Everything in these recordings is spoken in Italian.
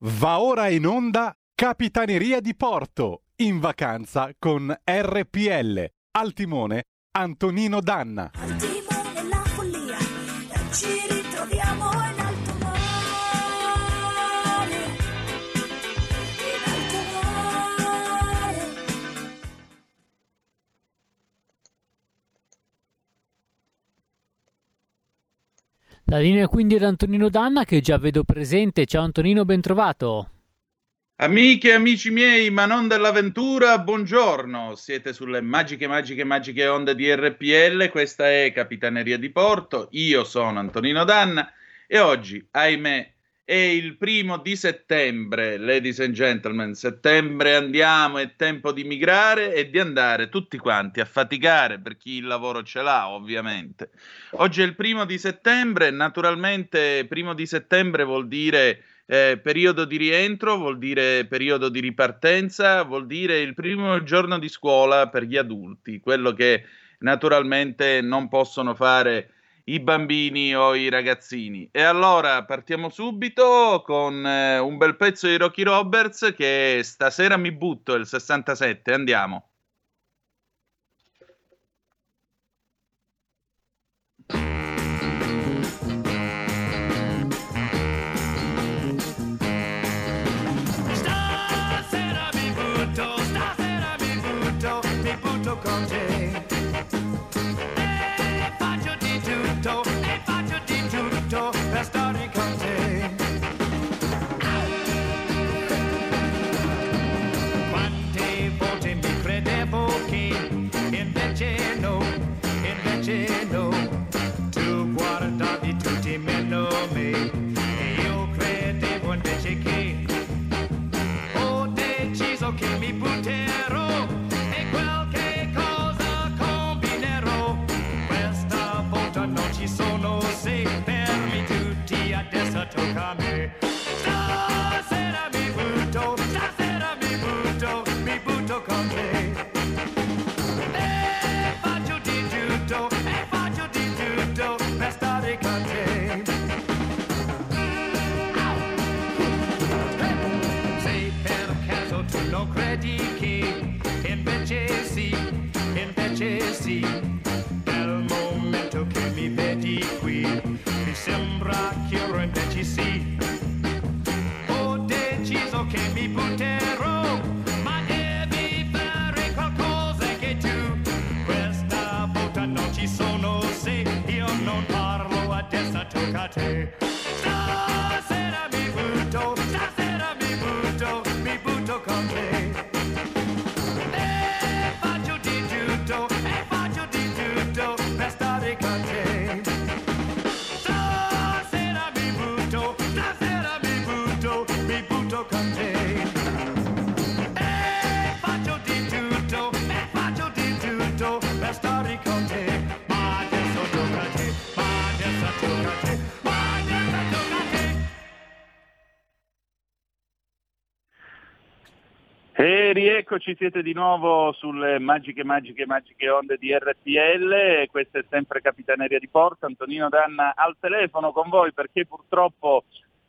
Va ora in onda Capitaneria di Porto, in vacanza con RPL. Al timone Antonino Danna. La linea quindi ad Antonino Danna che già vedo presente. Ciao Antonino, ben trovato. Amiche e amici miei, ma non dell'avventura, buongiorno. Siete sulle magiche, magiche, magiche onde di RPL. Questa è Capitaneria di Porto. Io sono Antonino Danna e oggi, ahimè, è il primo di settembre, ladies and gentlemen. Settembre andiamo, è tempo di migrare e di andare tutti quanti a faticare per chi il lavoro ce l'ha, ovviamente. Oggi è il primo di settembre, naturalmente, primo di settembre vuol dire eh, periodo di rientro, vuol dire periodo di ripartenza, vuol dire il primo giorno di scuola per gli adulti, quello che naturalmente non possono fare i bambini o i ragazzini. E allora partiamo subito con eh, un bel pezzo di Rocky Roberts che stasera mi butto il 67, andiamo. Adesso tocca a me. E rieccoci, siete di nuovo sulle magiche, magiche, magiche onde di RPL. Questa è sempre Capitaneria di Porto. Antonino Danna al telefono con voi perché purtroppo,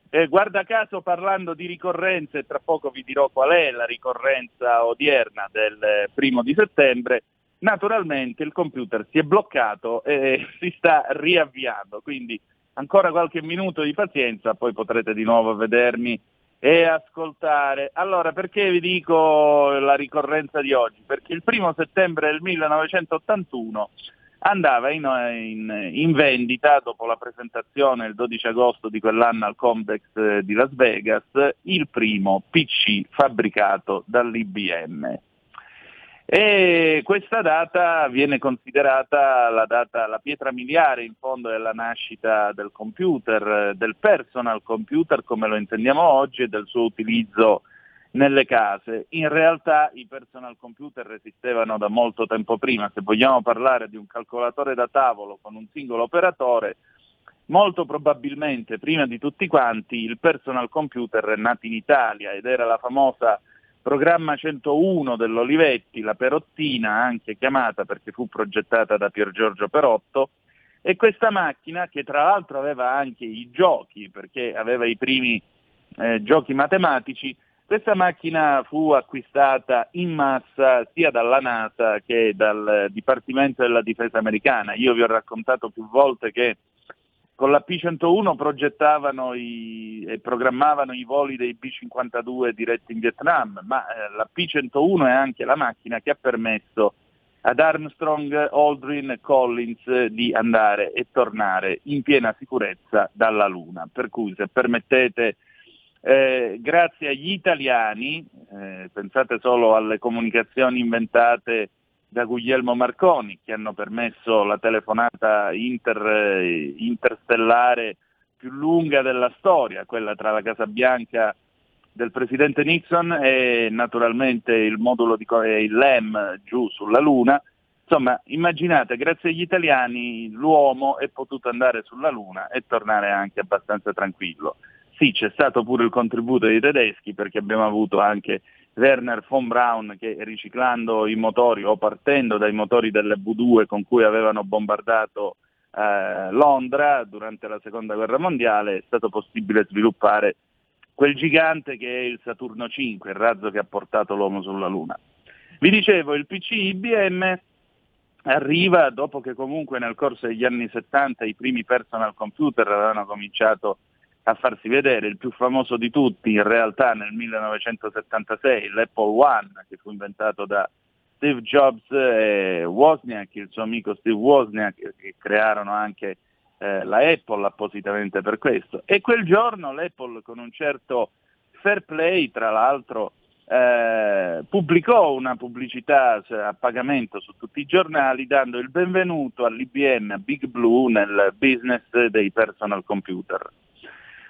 eh, guarda caso, parlando di ricorrenze, tra poco vi dirò qual è la ricorrenza odierna del eh, primo di settembre. Naturalmente il computer si è bloccato e si sta riavviando, quindi ancora qualche minuto di pazienza, poi potrete di nuovo vedermi e ascoltare. Allora, perché vi dico la ricorrenza di oggi? Perché il primo settembre del 1981 andava in, in- in vendita, dopo la presentazione il 12 agosto di quell'anno al Comdex eh, di Las Vegas, il primo PC fabbricato dall'IBM. E questa data viene considerata la, data, la pietra miliare in fondo della nascita del computer, del personal computer come lo intendiamo oggi e del suo utilizzo nelle case. In realtà i personal computer esistevano da molto tempo prima, se vogliamo parlare di un calcolatore da tavolo con un singolo operatore, molto probabilmente prima di tutti quanti il personal computer è nato in Italia ed era la famosa programma 101 dell'Olivetti, la Perottina anche chiamata perché fu progettata da Pier Giorgio Perotto, e questa macchina che tra l'altro aveva anche i giochi perché aveva i primi eh, giochi matematici, questa macchina fu acquistata in massa sia dalla NASA che dal Dipartimento della Difesa americana. Io vi ho raccontato più volte che con la P-101 progettavano i, e programmavano i voli dei B-52 diretti in Vietnam, ma eh, la P-101 è anche la macchina che ha permesso ad Armstrong, Aldrin e Collins di andare e tornare in piena sicurezza dalla Luna. Per cui se permettete, eh, grazie agli italiani, eh, pensate solo alle comunicazioni inventate da Guglielmo Marconi che hanno permesso la telefonata inter, interstellare più lunga della storia, quella tra la Casa Bianca del presidente Nixon e naturalmente il modulo di il LEM giù sulla Luna. Insomma, immaginate, grazie agli italiani l'uomo è potuto andare sulla Luna e tornare anche abbastanza tranquillo. Sì, c'è stato pure il contributo dei tedeschi perché abbiamo avuto anche Werner von Braun che riciclando i motori o partendo dai motori delle V2 con cui avevano bombardato eh, Londra durante la seconda guerra mondiale è stato possibile sviluppare quel gigante che è il Saturno 5, il razzo che ha portato l'uomo sulla Luna. Vi dicevo, il PC IBM arriva dopo che comunque nel corso degli anni 70 i primi personal computer avevano cominciato a farsi vedere, il più famoso di tutti in realtà nel 1976, l'Apple One, che fu inventato da Steve Jobs e Wozniak, il suo amico Steve Wozniak, che crearono anche eh, la Apple appositamente per questo. E quel giorno l'Apple con un certo fair play, tra l'altro, eh, pubblicò una pubblicità cioè, a pagamento su tutti i giornali dando il benvenuto all'IBM Big Blue nel business dei personal computer.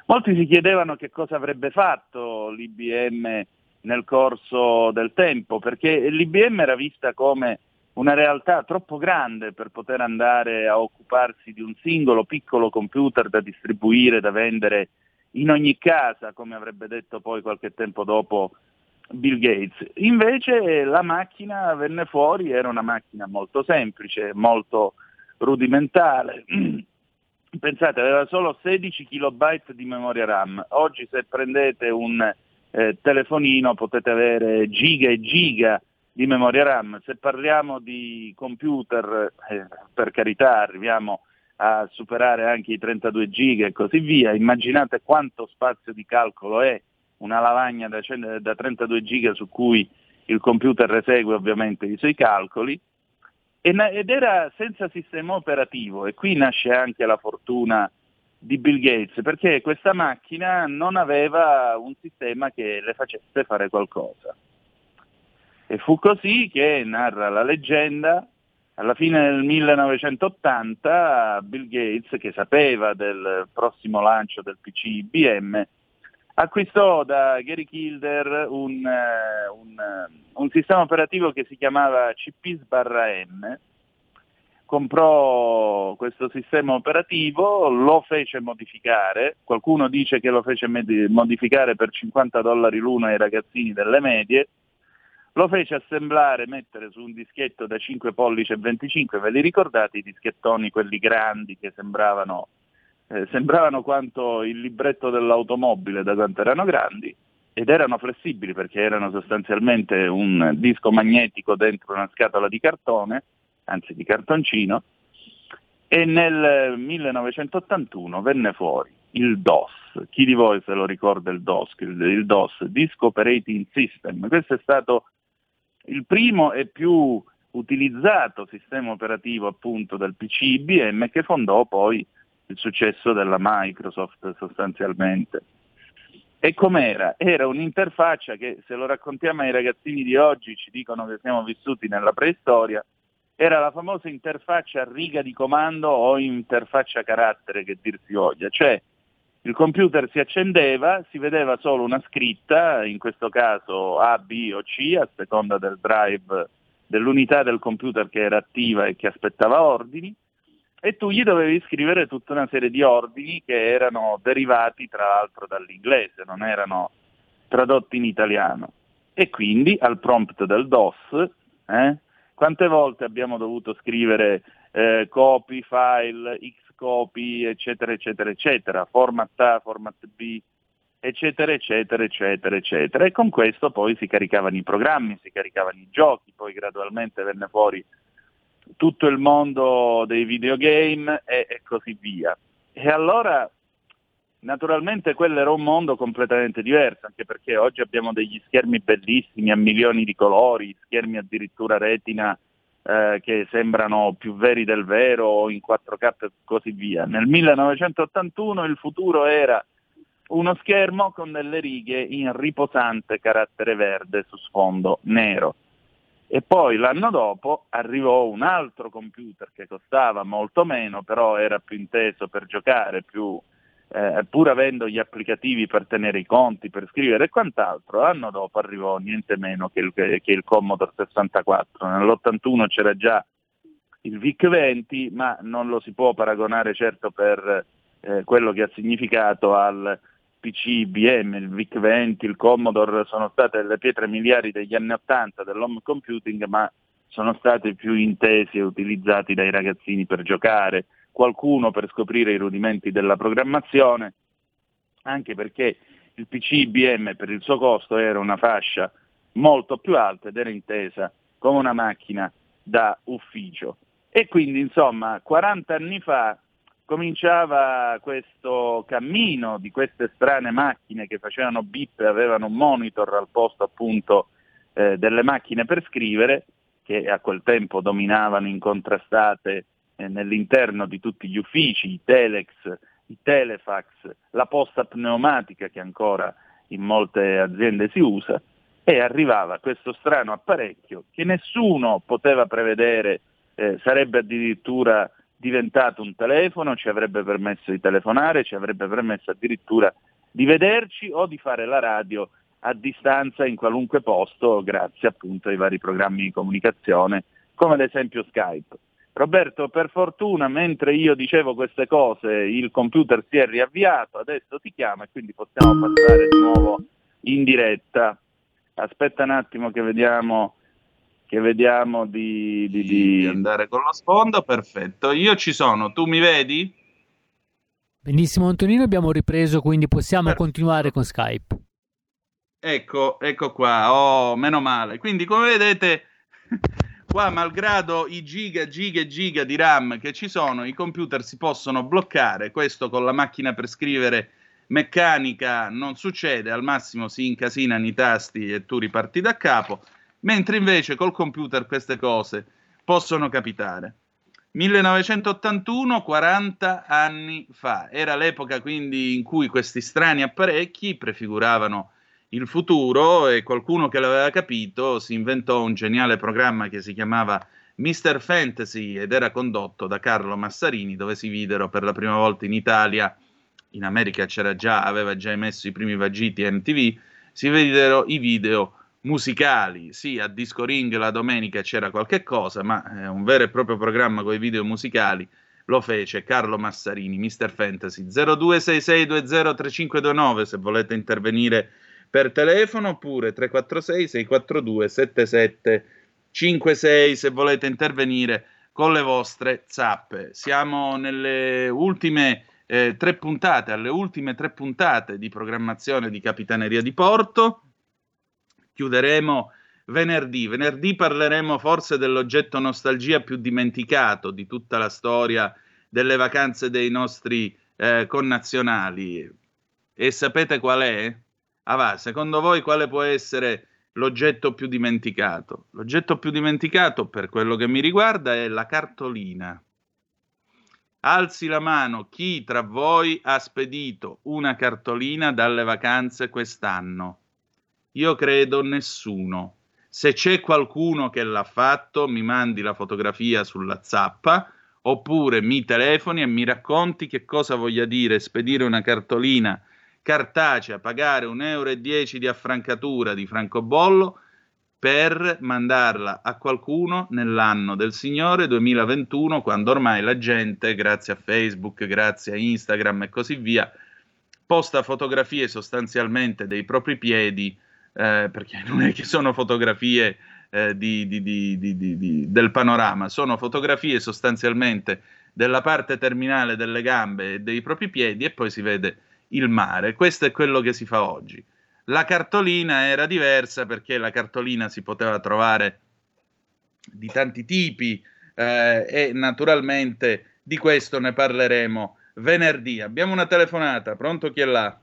Molti si chiedevano che cosa avrebbe fatto l'IBM nel corso del tempo, perché l'IBM era vista come una realtà troppo grande per poter andare a occuparsi di un singolo piccolo computer da distribuire, da vendere in ogni casa, come avrebbe detto poi qualche tempo dopo Bill Gates. Invece la macchina venne fuori, era una macchina molto semplice, molto rudimentale, pensate, aveva solo 16 kilobyte di memoria RAM. Oggi se prendete un eh, telefonino potete avere giga e giga di memoria RAM. Se parliamo di computer, eh, per carità, arriviamo a superare anche i 32 giga e così via. Immaginate quanto spazio di calcolo è una lavagna da, da 32 giga su cui il computer esegue ovviamente i suoi calcoli ed era senza sistema operativo e qui nasce anche la fortuna di Bill Gates perché questa macchina non aveva un sistema che le facesse fare qualcosa. E fu così che, narra la leggenda, alla fine del 1980 Bill Gates, che sapeva del prossimo lancio del PC IBM, acquistò da Gary Kilder un, eh, un, eh, un sistema operativo che si chiamava CP-M, comprò questo sistema operativo, lo fece modificare, qualcuno dice che lo fece modificare per 50 dollari l'uno ai ragazzini delle medie, lo fece assemblare, mettere su un dischetto da 5 pollici e 25, ve li ricordate i dischettoni, quelli grandi che sembravano eh, sembravano quanto il libretto dell'automobile da quanto erano grandi ed erano flessibili perché erano sostanzialmente un disco magnetico dentro una scatola di cartone, anzi di cartoncino, e nel 1981 venne fuori il DOS. Chi di voi se lo ricorda il DOS? Il, DOS, Disk Operating System. Questo è stato il primo e più utilizzato sistema operativo appunto del PC IBM che fondò poi il successo della Microsoft sostanzialmente. E com'era? Era un'interfaccia che se lo raccontiamo ai ragazzini di oggi ci dicono che siamo vissuti nella preistoria, era la famosa interfaccia riga di comando o interfaccia carattere che dir si voglia, cioè il computer si accendeva, si vedeva solo una scritta, in questo caso A, B o C, a seconda del drive dell'unità del computer che era attiva e che aspettava ordini, e tu gli dovevi scrivere tutta una serie di ordini che erano derivati tra l'altro dall'inglese, non erano tradotti in italiano. E quindi al prompt del DOS, eh, quante volte abbiamo dovuto scrivere eh, copy, file, xcopy, eccetera, eccetera, eccetera, format A, format B, eccetera, eccetera, eccetera, eccetera. E con questo poi si caricavano i programmi, si caricavano i giochi, poi gradualmente venne fuori tutto il mondo dei videogame e, e così via. E allora Naturalmente quello era un mondo completamente diverso, anche perché oggi abbiamo degli schermi bellissimi a milioni di colori, schermi addirittura retina eh, che sembrano più veri del vero o in 4K e così via. Nel 1981 il futuro era uno schermo con delle righe in riposante carattere verde su sfondo nero. E poi l'anno dopo arrivò un altro computer che costava molto meno, però era più inteso per giocare, più, eh, pur avendo gli applicativi per tenere i conti, per scrivere e quant'altro. L'anno dopo arrivò niente meno che il, che il Commodore 64. Nell'81 c'era già il VIC-20, ma non lo si può paragonare certo per eh, quello che ha significato al PC IBM, il VIC-20, il Commodore sono state le pietre miliari degli anni 80 dell'home computing, ma sono stati più intesi e utilizzati dai ragazzini per giocare, qualcuno per scoprire i rudimenti della programmazione, anche perché il PC IBM per il suo costo era una fascia molto più alta ed era intesa come una macchina da ufficio. E quindi insomma 40 anni fa cominciava questo cammino di queste strane macchine che facevano bip e avevano un monitor al posto appunto eh, delle macchine per scrivere, che a quel tempo dominavano incontrastate eh, nell'interno di tutti gli uffici, i telex, i telefax, la posta pneumatica che ancora in molte aziende si usa, e arrivava questo strano apparecchio che nessuno poteva prevedere eh, sarebbe addirittura diventato un telefono, ci avrebbe permesso di telefonare, ci avrebbe permesso addirittura di vederci o di fare la radio a distanza in qualunque posto grazie appunto ai vari programmi di comunicazione come ad esempio Skype. Roberto, per fortuna mentre io dicevo queste cose il computer si è riavviato, adesso ti chiama e quindi possiamo passare di nuovo in diretta. Aspetta un attimo che vediamo che vediamo di, di, di... andare con lo sfondo, perfetto. Io ci sono, tu mi vedi? Benissimo Antonino, abbiamo ripreso, quindi possiamo perfetto. continuare con Skype. Ecco, ecco qua, oh, meno male. Quindi come vedete, qua malgrado i giga, giga e giga di RAM che ci sono, i computer si possono bloccare, questo con la macchina per scrivere meccanica non succede, al massimo si incasinano i tasti e tu riparti da capo mentre invece col computer queste cose possono capitare. 1981, 40 anni fa, era l'epoca quindi in cui questi strani apparecchi prefiguravano il futuro e qualcuno che l'aveva capito si inventò un geniale programma che si chiamava Mr. Fantasy ed era condotto da Carlo Massarini dove si videro per la prima volta in Italia, in America c'era già, aveva già emesso i primi vagiti MTV, si videro i video musicali. Sì, a Disco Ring la domenica c'era qualche cosa, ma eh, un vero e proprio programma con i video musicali lo fece Carlo Massarini, Mr. Fantasy 0266203529 se volete intervenire per telefono oppure 346 642 7756 se volete intervenire con le vostre zappe. Siamo nelle ultime eh, tre puntate, alle ultime tre puntate di programmazione di Capitaneria di Porto chiuderemo venerdì. Venerdì parleremo forse dell'oggetto nostalgia più dimenticato di tutta la storia delle vacanze dei nostri eh, connazionali. E sapete qual è? Ah va, secondo voi quale può essere l'oggetto più dimenticato? L'oggetto più dimenticato, per quello che mi riguarda, è la cartolina. Alzi la mano chi tra voi ha spedito una cartolina dalle vacanze quest'anno. Io credo nessuno. Se c'è qualcuno che l'ha fatto, mi mandi la fotografia sulla zappa oppure mi telefoni e mi racconti che cosa voglia dire spedire una cartolina cartacea, pagare 1,10 euro di affrancatura di francobollo per mandarla a qualcuno nell'anno del Signore 2021, quando ormai la gente, grazie a Facebook, grazie a Instagram e così via, posta fotografie sostanzialmente dei propri piedi eh, perché non è che sono fotografie eh, di, di, di, del panorama, sono fotografie sostanzialmente della parte terminale delle gambe e dei propri piedi e poi si vede il mare. Questo è quello che si fa oggi. La cartolina era diversa perché la cartolina si poteva trovare di tanti tipi eh, e naturalmente di questo ne parleremo venerdì. Abbiamo una telefonata, pronto chi è là?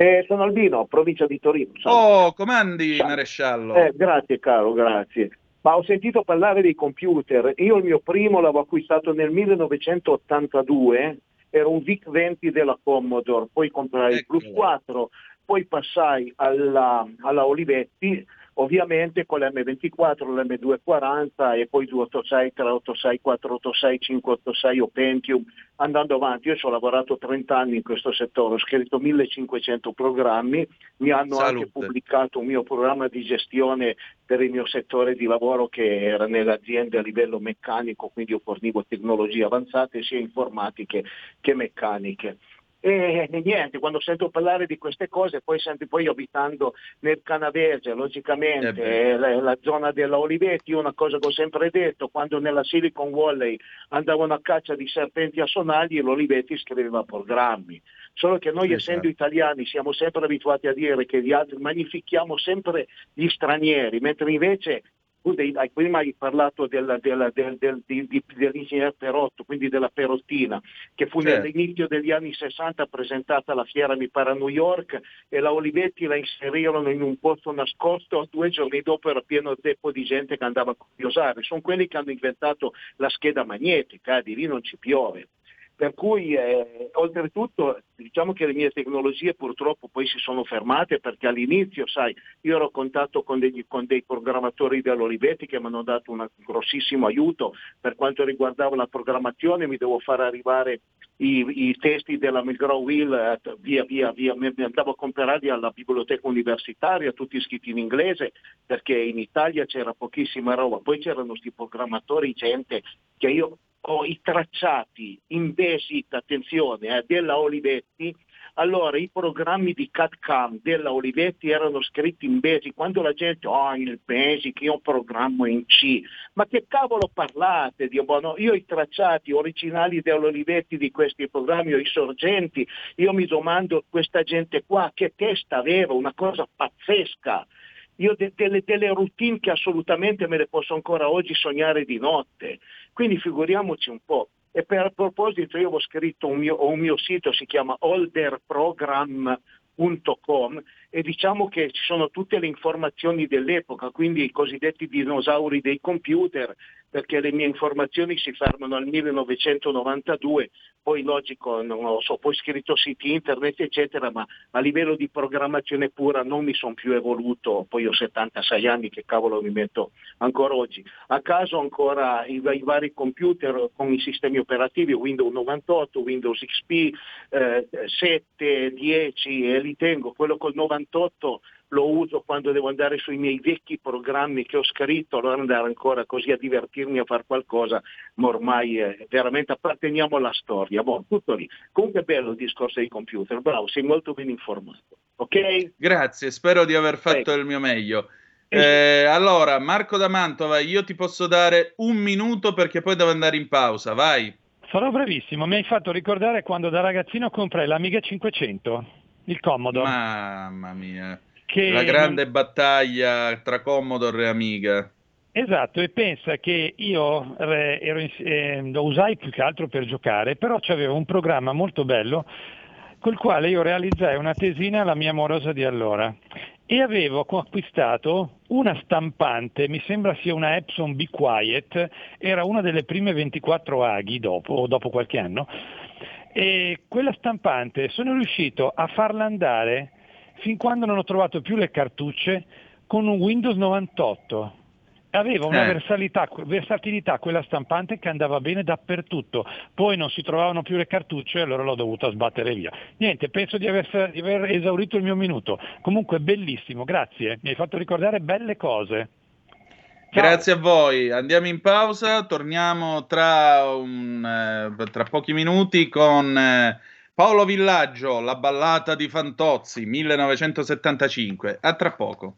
Eh, sono Albino, provincia di Torino. Oh, comandi maresciallo. Eh, grazie caro, grazie. Ma ho sentito parlare dei computer. Io il mio primo l'avevo acquistato nel 1982, era un VIC-20 della Commodore, poi comprai il Plus 4, poi passai alla, alla Olivetti, ovviamente con l'M24, l'M240 e poi 286, 386, 486, 586 o Pentium, andando avanti. Io ci ho lavorato 30 anni in questo settore, ho scritto 1500 programmi, mi hanno Salute. anche pubblicato un mio programma di gestione per il mio settore di lavoro che era nelle aziende a livello meccanico, quindi io fornivo tecnologie avanzate sia informatiche che meccaniche. E, e niente, quando sento parlare di queste cose, poi sento poi abitando nel Canavese, Eh logicamente, beh. eh, la, la zona della Olivetti, una cosa che ho sempre detto, quando nella Silicon Valley andavano a caccia di serpenti a sonagli, l'Olivetti scriveva programmi. Solo che noi Esatto. essendo italiani siamo sempre abituati a dire che gli altri magnifichiamo sempre gli stranieri, mentre invece tu dei- prima hai parlato della- della- del- del- di- di- dell'ingegner Perotto, quindi della Perottina, che fu Certo. nell'inizio degli anni 60 presentata alla fiera, mi pare a New York, e la Olivetti la inserirono in un posto nascosto, due giorni dopo era pieno zeppo di gente che andava a curiosare. Sono quelli che hanno inventato la scheda magnetica, eh, di lì non ci piove. Per cui eh, oltretutto diciamo che le mie tecnologie purtroppo poi si sono fermate perché all'inizio, sai, io ero a contatto con, degli- con dei programmatori dell'Olivetti che mi hanno dato un grossissimo aiuto per quanto riguardava la programmazione, mi devo far arrivare i, i testi della McGraw-Hill eh, via via via, mi andavo a comprarli alla biblioteca universitaria, tutti scritti in inglese perché in Italia c'era pochissima roba, poi c'erano questi programmatori, gente che io ho i tracciati in basic, attenzione, eh, della Olivetti, allora i programmi di CAD-CAM della Olivetti erano scritti in basic, quando la gente, oh il basic, io programmo in C, ma che cavolo parlate? Dio buono? Io i tracciati originali dell'Olivetti di questi programmi, o i sorgenti, io mi domando questa gente qua che testa aveva, una cosa pazzesca. Io de- delle, delle routine che assolutamente me le posso ancora oggi sognare di notte. Quindi figuriamoci un po'. E per proposito io ho scritto un mio, un mio sito, si chiama olderprogram.com e diciamo che ci sono tutte le informazioni dell'epoca, quindi i cosiddetti dinosauri dei computer, perché le mie informazioni si fermano al 1992, poi logico, non lo so, poi scritto siti internet eccetera, ma a livello di programmazione pura non mi sono più evoluto, poi ho 76 anni, che cavolo mi metto ancora oggi. A caso ancora i, i vari computer con i sistemi operativi Windows 98, Windows XP, eh, 7, 10 e li tengo, quello col 98 lo uso quando devo andare sui miei vecchi programmi che ho scritto, allora andare ancora così a divertirmi a fare qualcosa, ma ormai eh, veramente apparteniamo alla storia, boh, tutto lì. Comunque è bello il discorso dei computer, bravo, sei molto ben informato, ok? Grazie, spero di aver fatto Prego. il mio meglio. Eh, allora, Marco da Mantova, io ti posso dare un minuto perché poi devo andare in pausa, vai. Sarò brevissimo, mi hai fatto ricordare quando da ragazzino comprai l'Amiga 500, il Commodore. Mamma mia, che la grande battaglia tra Commodore e Amiga. Esatto, e pensa che io ero in- eh, lo usai più che altro per giocare, però c'avevo un programma molto bello col quale io realizzai una tesina alla mia amorosa di allora e avevo acquistato una stampante, mi sembra sia una Epson Be Quiet, era una delle prime 24 aghi dopo, o dopo qualche anno, e quella stampante sono riuscito a farla andare fin quando non ho trovato più le cartucce con un Windows 98. Aveva una Eh. versatilità, versatilità quella stampante che andava bene dappertutto, poi non si trovavano più le cartucce e allora l'ho dovuta sbattere via. Niente, penso di aver, di aver esaurito il mio minuto. Comunque bellissimo, grazie, mi hai fatto ricordare belle cose. Ciao. Grazie a voi, andiamo in pausa, torniamo tra, un, eh, tra pochi minuti con eh, Paolo Villaggio, La ballata di Fantozzi, 1975. A tra poco.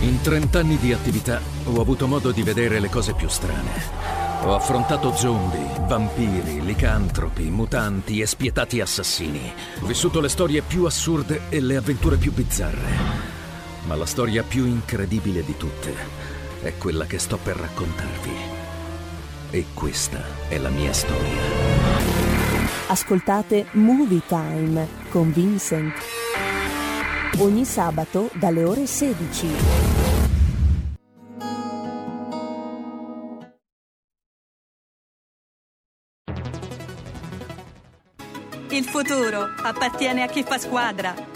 In 30 anni di attività ho avuto modo di vedere le cose più strane. Ho affrontato zombie, vampiri, licantropi, mutanti e spietati assassini. Ho vissuto le storie più assurde e le avventure più bizzarre. Ma la storia più incredibile di tutte è quella che sto per raccontarvi. E questa è la mia storia. Ascoltate Movie Time con Vincent. Ogni sabato dalle ore 16. Il futuro appartiene a chi fa squadra.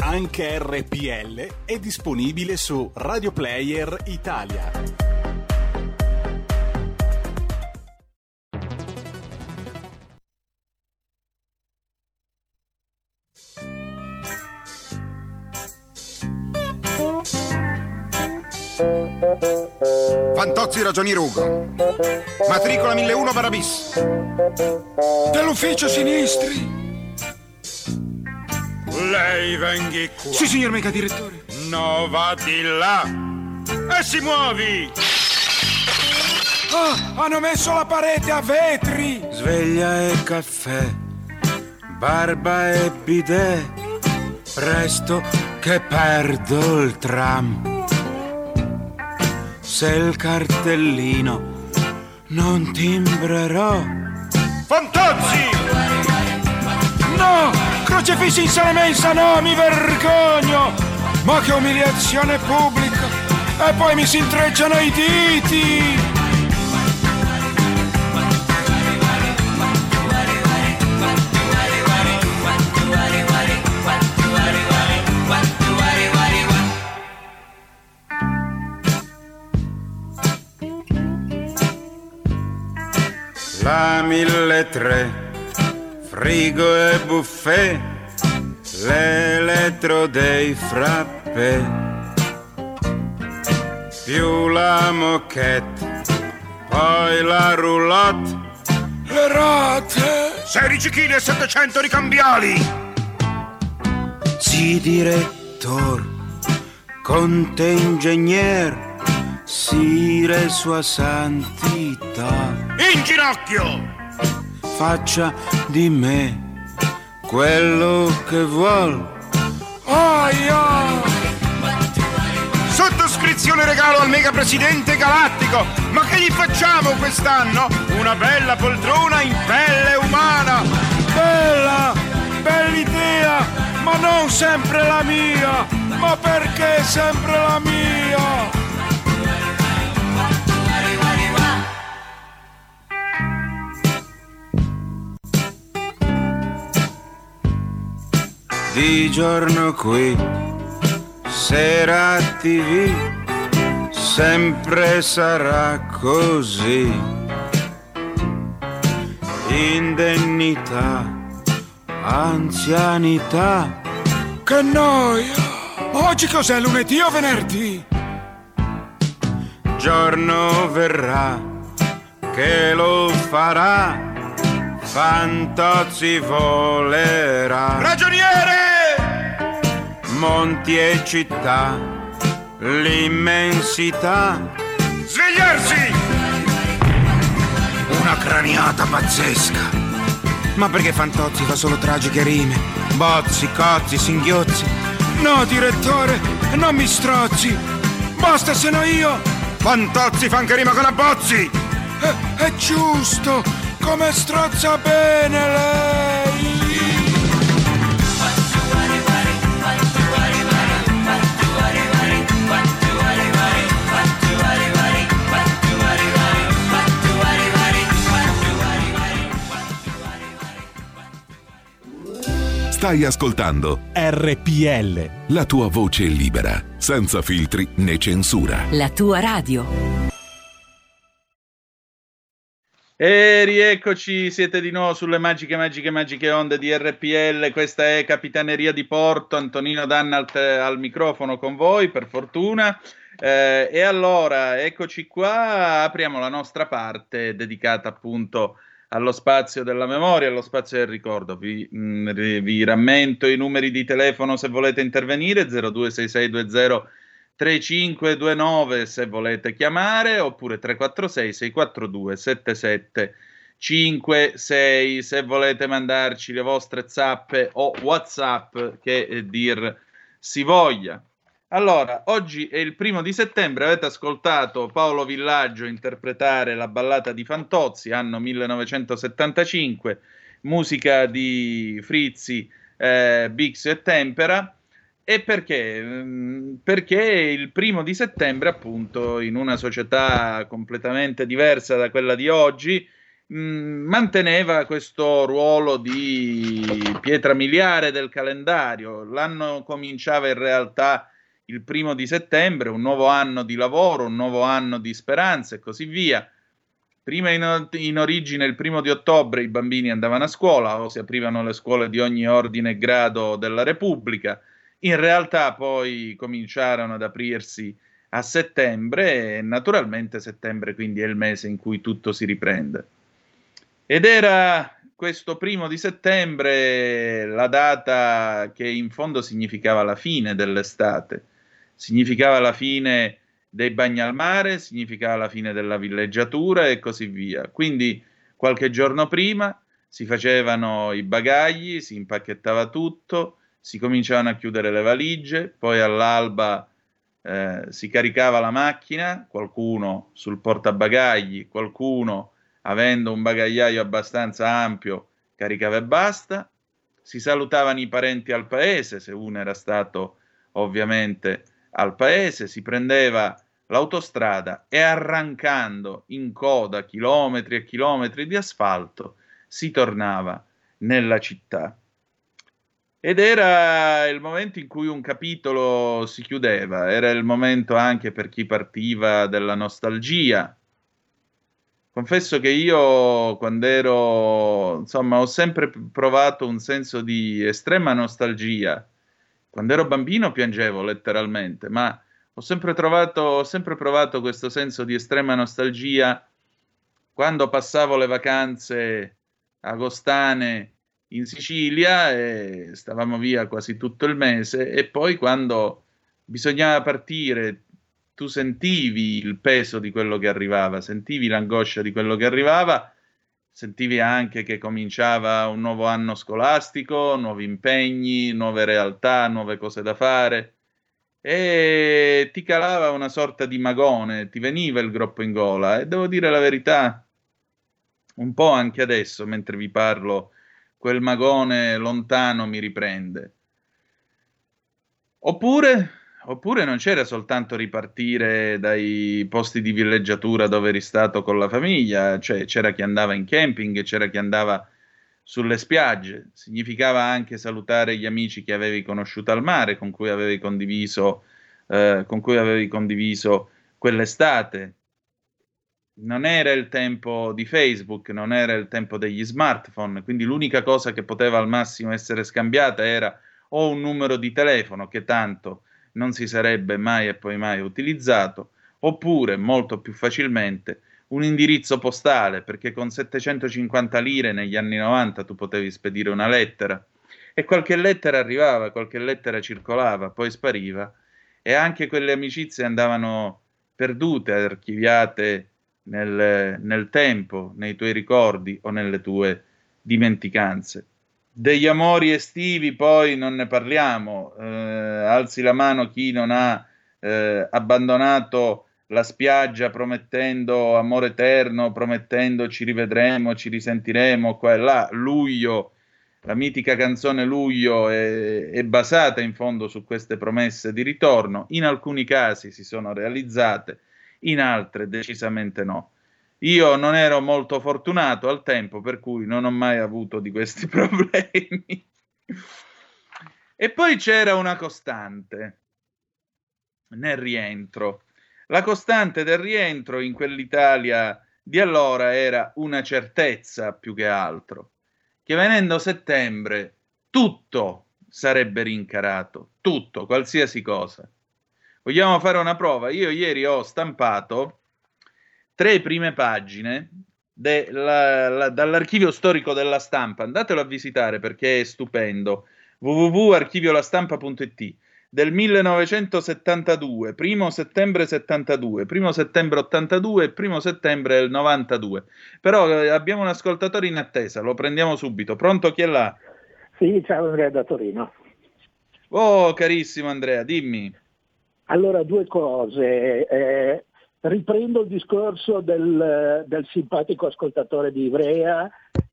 Anche RPL è disponibile su Radio Player Italia. Fantozzi ragionier Ugo. Matricola 1001 Barabis. Dell'ufficio sinistri. Lei venghi qua. Sì, signor mega direttore. No, va di là. E si muovi. Ah, hanno messo la parete a vetri. Sveglia e caffè, barba e bidet. Presto che perdo il tram. Se il cartellino non timbrerò. Fantozzi! No! Crocefissi in sala mensa, no, mi vergogno! Ma che umiliazione pubblica! E poi mi si intrecciano i diti! La mille tre, frigo e buffet, l'elettro dei frappè. Più la moquette, poi la roulotte. Le rate! 16 kg e 700 ricambiali! Sì, direttor, conte ingegner, sire sua santità. In ginocchio! Faccia di me quello che vuol. Aia! Sottoscrizione regalo al mega presidente galattico! Ma che gli facciamo quest'anno? Una bella poltrona in pelle umana! Bella! Bella idea! Ma non sempre la mia! Ma perché sempre la mia? Di giorno qui, sera TV, sempre sarà così. Indennità, anzianità. Che noia! Oggi cos'è lunedì o venerdì? Giorno verrà che lo farà. Fantozzi volerà. Ragioniere! Monti e città, l'immensità. Svegliarsi! Una craniata pazzesca. Ma perché Fantozzi fa solo tragiche rime? Bozzi, cozzi, singhiozzi. No, direttore, non mi strozzi. Basta se no io. Fantozzi fa anche rima con abbozzi! È, è giusto, come strozza bene lei. Stai ascoltando RPL. la tua voce libera, senza filtri né censura. La tua radio. E rieccoci, siete di nuovo sulle magiche, magiche, magiche onde di RPL. Questa è Capitaneria di Porto. Antonino Danna al, te- al microfono con voi, per fortuna. Eh, e allora, eccoci qua. Apriamo la nostra parte dedicata appunto allo spazio della memoria, allo spazio del ricordo. Vi, mh, ri- vi rammento i numeri di telefono se volete intervenire: 026620 3529 se volete chiamare oppure 346 642 7756 se volete mandarci le vostre zappe o whatsapp che eh, dir si voglia. Allora, oggi è il primo di settembre, avete ascoltato Paolo Villaggio interpretare la ballata di Fantozzi, anno 1975, musica di Frizzi, eh, Bix e Tempera. E perché? Mm, Perché il primo di settembre, appunto, in una società completamente diversa da quella di oggi, mh, manteneva questo ruolo di pietra miliare del calendario. L'anno cominciava in realtà il primo di settembre, un nuovo anno di lavoro, un nuovo anno di speranza e così via. Prima in, in origine, il primo di ottobre, i bambini andavano a scuola o si aprivano le scuole di ogni ordine e grado della Repubblica. In realtà poi cominciarono ad aprirsi a settembre e naturalmente settembre quindi è il mese in cui tutto si riprende. Ed era questo primo di settembre la data che in fondo significava la fine dell'estate, significava la fine dei bagni al mare, significava la fine della villeggiatura e così via. Quindi qualche giorno prima si facevano i bagagli, si impacchettava tutto, si cominciavano a chiudere le valigie, poi all'alba eh, si caricava la macchina, qualcuno sul portabagagli, qualcuno avendo un bagagliaio abbastanza ampio caricava e basta, si salutavano i parenti al paese, se uno era stato ovviamente al paese, si prendeva l'autostrada e arrancando in coda chilometri e chilometri di asfalto si tornava nella città. Ed era il momento in cui un capitolo si chiudeva, era il momento anche per chi partiva della nostalgia. Confesso che io, quando ero, insomma, ho sempre provato un senso di estrema nostalgia. Quando ero bambino piangevo letteralmente, ma ho sempre, trovato, ho sempre provato questo senso di estrema nostalgia. Quando passavo le vacanze agostane in Sicilia e stavamo via quasi tutto il mese e poi quando bisognava partire tu sentivi il peso di quello che arrivava, sentivi l'angoscia di quello che arrivava, sentivi anche che cominciava un nuovo anno scolastico, nuovi impegni, nuove realtà, nuove cose da fare e ti calava una sorta di magone, ti veniva il groppo in gola e devo dire la verità, un po' anche adesso mentre vi parlo quel magone lontano mi riprende. Oppure, oppure non c'era soltanto ripartire dai posti di villeggiatura dove eri stato con la famiglia, cioè c'era chi andava in camping, c'era chi andava sulle spiagge, significava anche salutare gli amici che avevi conosciuto al mare, con cui avevi condiviso, eh, con cui avevi condiviso quell'estate, non era il tempo di Facebook, non era il tempo degli smartphone, quindi l'unica cosa che poteva al massimo essere scambiata era o un numero di telefono che tanto non si sarebbe mai e poi mai utilizzato, oppure molto più facilmente un indirizzo postale, perché con 750 lire negli anni 90 tu potevi spedire una lettera e qualche lettera arrivava, qualche lettera circolava, poi spariva e anche quelle amicizie andavano perdute, archiviate nel, nel tempo, nei tuoi ricordi o nelle tue dimenticanze. Degli amori estivi poi non ne parliamo, eh, alzi la mano chi non ha eh, abbandonato la spiaggia promettendo amore eterno, promettendo ci rivedremo, ci risentiremo qua e là, luglio, la mitica canzone Luglio è, è basata in fondo su queste promesse di ritorno, in alcuni casi si sono realizzate, in altre decisamente no. Io non ero molto fortunato al tempo, per cui non ho mai avuto di questi problemi. e poi c'era una costante nel rientro. La costante del rientro in quell'Italia di allora era una certezza più che altro, che venendo settembre tutto sarebbe rincarato, tutto, qualsiasi cosa. Vogliamo fare una prova? Io ieri ho stampato tre prime pagine della- la- dall'archivio storico della stampa, andatelo a visitare perché è stupendo, www.archiviolastampa.it del 1972, primo settembre 72, primo settembre 82 e primo settembre del 92. Però eh, abbiamo un ascoltatore in attesa, lo prendiamo subito. Pronto chi è là? Sì, ciao Andrea da Torino. Oh, carissimo Andrea, dimmi. Allora, due cose. Eh, riprendo il discorso del, del simpatico ascoltatore di Ivrea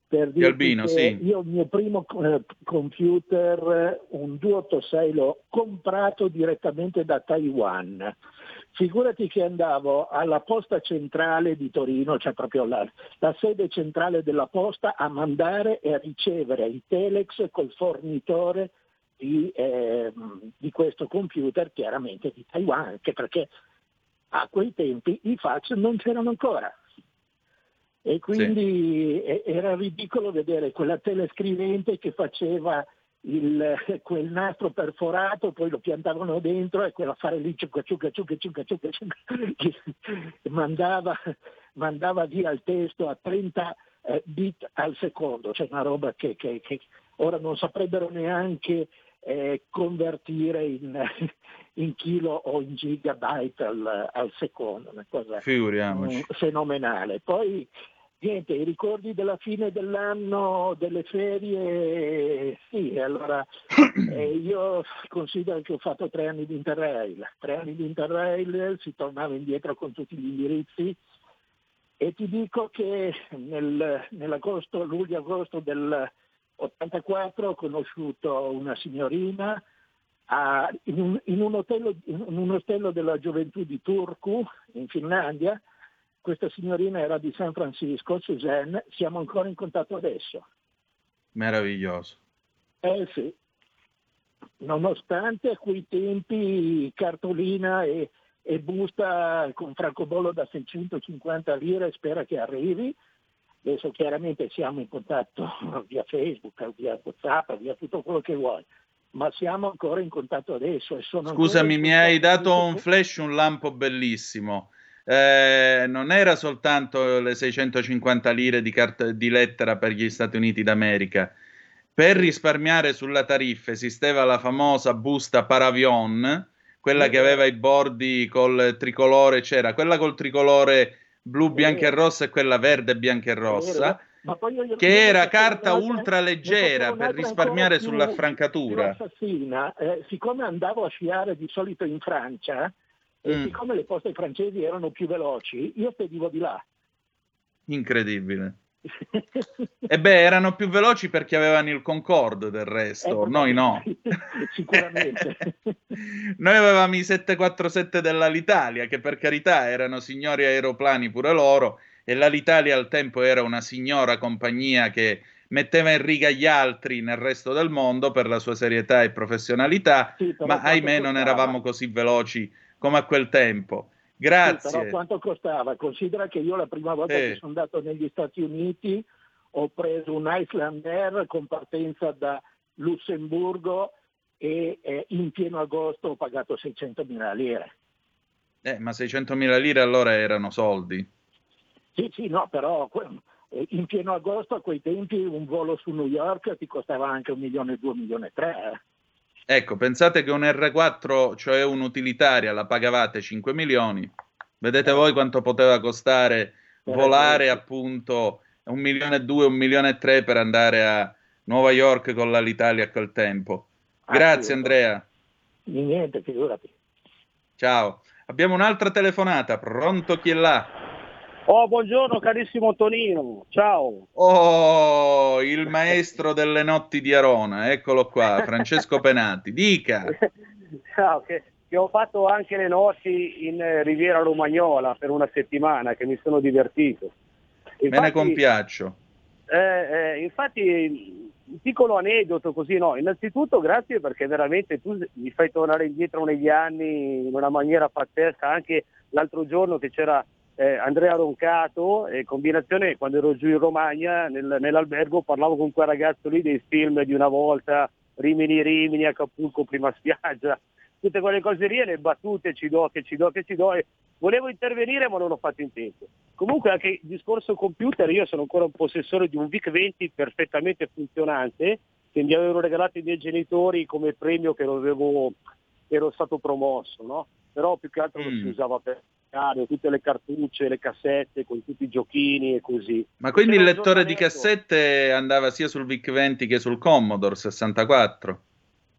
per dirti Albino, che sì. io il mio primo eh, computer, eh, un 286, l'ho comprato direttamente da Taiwan. Figurati che andavo alla posta centrale di Torino, cioè proprio la, la sede centrale della posta, a mandare e a ricevere i telex col fornitore di, ehm, di questo computer, chiaramente di Taiwan, anche perché a quei tempi i fax non c'erano ancora. E quindi e- era ridicolo vedere quella telescrivente che faceva il- quel nastro perforato, poi lo piantavano dentro e quell'affare lì ciucca ciucca ciucca ciucca ciucca, mandava, mandava via il testo a 30 eh, bit al secondo, cioè una roba che, che- che ora non saprebbero neanche eh, convertire in, in chilo o in gigabyte al, al secondo, una cosa Figuriamoci. mm, fenomenale. Poi niente, i ricordi della fine dell'anno, delle ferie, sì, allora eh, io considero che ho fatto tre anni di Interrail, tre anni di Interrail, si tornava indietro con tutti gli indirizzi e ti dico che nel- nell'agosto, luglio-agosto del 84 ho conosciuto una signorina a- in, un, in un ostello, in un ostello della gioventù di Turku, in Finlandia. Questa signorina era di San Francisco, Suzanne, siamo ancora in contatto adesso. Meraviglioso. Eh sì, nonostante a quei tempi cartolina e, e busta con francobollo da 650 lire spera che arrivi, adesso chiaramente siamo in contatto via Facebook, via WhatsApp, via tutto quello che vuoi, ma siamo ancora in contatto adesso e sono Scusami, mi hai dato un flash, un lampo bellissimo. Eh, non era soltanto le 650 lire di, cart- di lettera per gli Stati Uniti d'America. Per risparmiare sulla tariffa esisteva la famosa busta Paravion, quella che aveva i bordi col tricolore, c'era quella col tricolore blu, bianca e rossa e quella verde, bianca e rossa, che era carta ultra leggera per risparmiare sull'affrancatura. Eh, siccome andavo a sciare di solito in Francia, e Mm. siccome le poste francesi erano più veloci, io spedivo di là. Incredibile. E beh, erano più veloci perché avevano il Concorde del resto, Eh, noi no. Sicuramente. Noi avevamo i 747 dell'Alitalia, che per carità erano signori aeroplani pure loro, e l'Alitalia al tempo era una signora compagnia che metteva in riga gli altri nel resto del mondo per la sua serietà e professionalità, Sì, ma ahimè non eravamo così veloci come a quel tempo. Sì, però Grazie. quanto costava? Considera che io la prima volta Eh. che sono andato negli Stati Uniti ho preso un Iceland Air con partenza da Lussemburgo e eh, in pieno agosto ho pagato 600.000 lire. Eh, ma 600.000 lire allora erano soldi. Sì, sì, no, però eh, in pieno agosto a quei tempi un volo su New York ti costava anche un milione e due, un milione e tre. Ecco, pensate che un R4, cioè un'utilitaria, la pagavate 5 milioni. Vedete voi quanto poteva costare volare appunto un milione e due, un milione e tre per andare a Nuova York con l'Alitalia a quel tempo. Grazie Andrea, Di niente, figurati. ciao. Abbiamo un'altra telefonata, pronto chi è là? Oh, buongiorno carissimo Tonino, ciao. Oh, il maestro delle notti di Arona, eccolo qua, Francesco Penati. Dica. Ciao, che, che ho fatto anche le notti in eh, Riviera Romagnola per una settimana, che mi sono divertito. Me ne Infatti- compiaccio. Eh, eh, infatti, un piccolo aneddoto così, no? Innanzitutto grazie perché veramente tu mi fai tornare indietro negli anni in una maniera pazzesca, anche l'altro giorno che c'era eh, Andrea Roncato, e combinazione quando ero giù in Romagna nel- nell'albergo parlavo con quel ragazzo lì dei film di una volta, Rimini Rimini, Acapulco, prima spiaggia, tutte quelle cose lì e le battute ci do, che ci do, che ci do e volevo intervenire ma non l'ho fatto in tempo. Comunque anche il discorso computer, io sono ancora un possessore di un VIC-20 perfettamente funzionante che mi avevano regalato i miei genitori come premio che avevo, ero stato promosso, no? però più che altro lo Mm. si usava per giocare, tutte le cartucce, le cassette con tutti i giochini e così. Ma quindi il lettore di cassette andava sia sul VIC-20 che sul Commodore 64?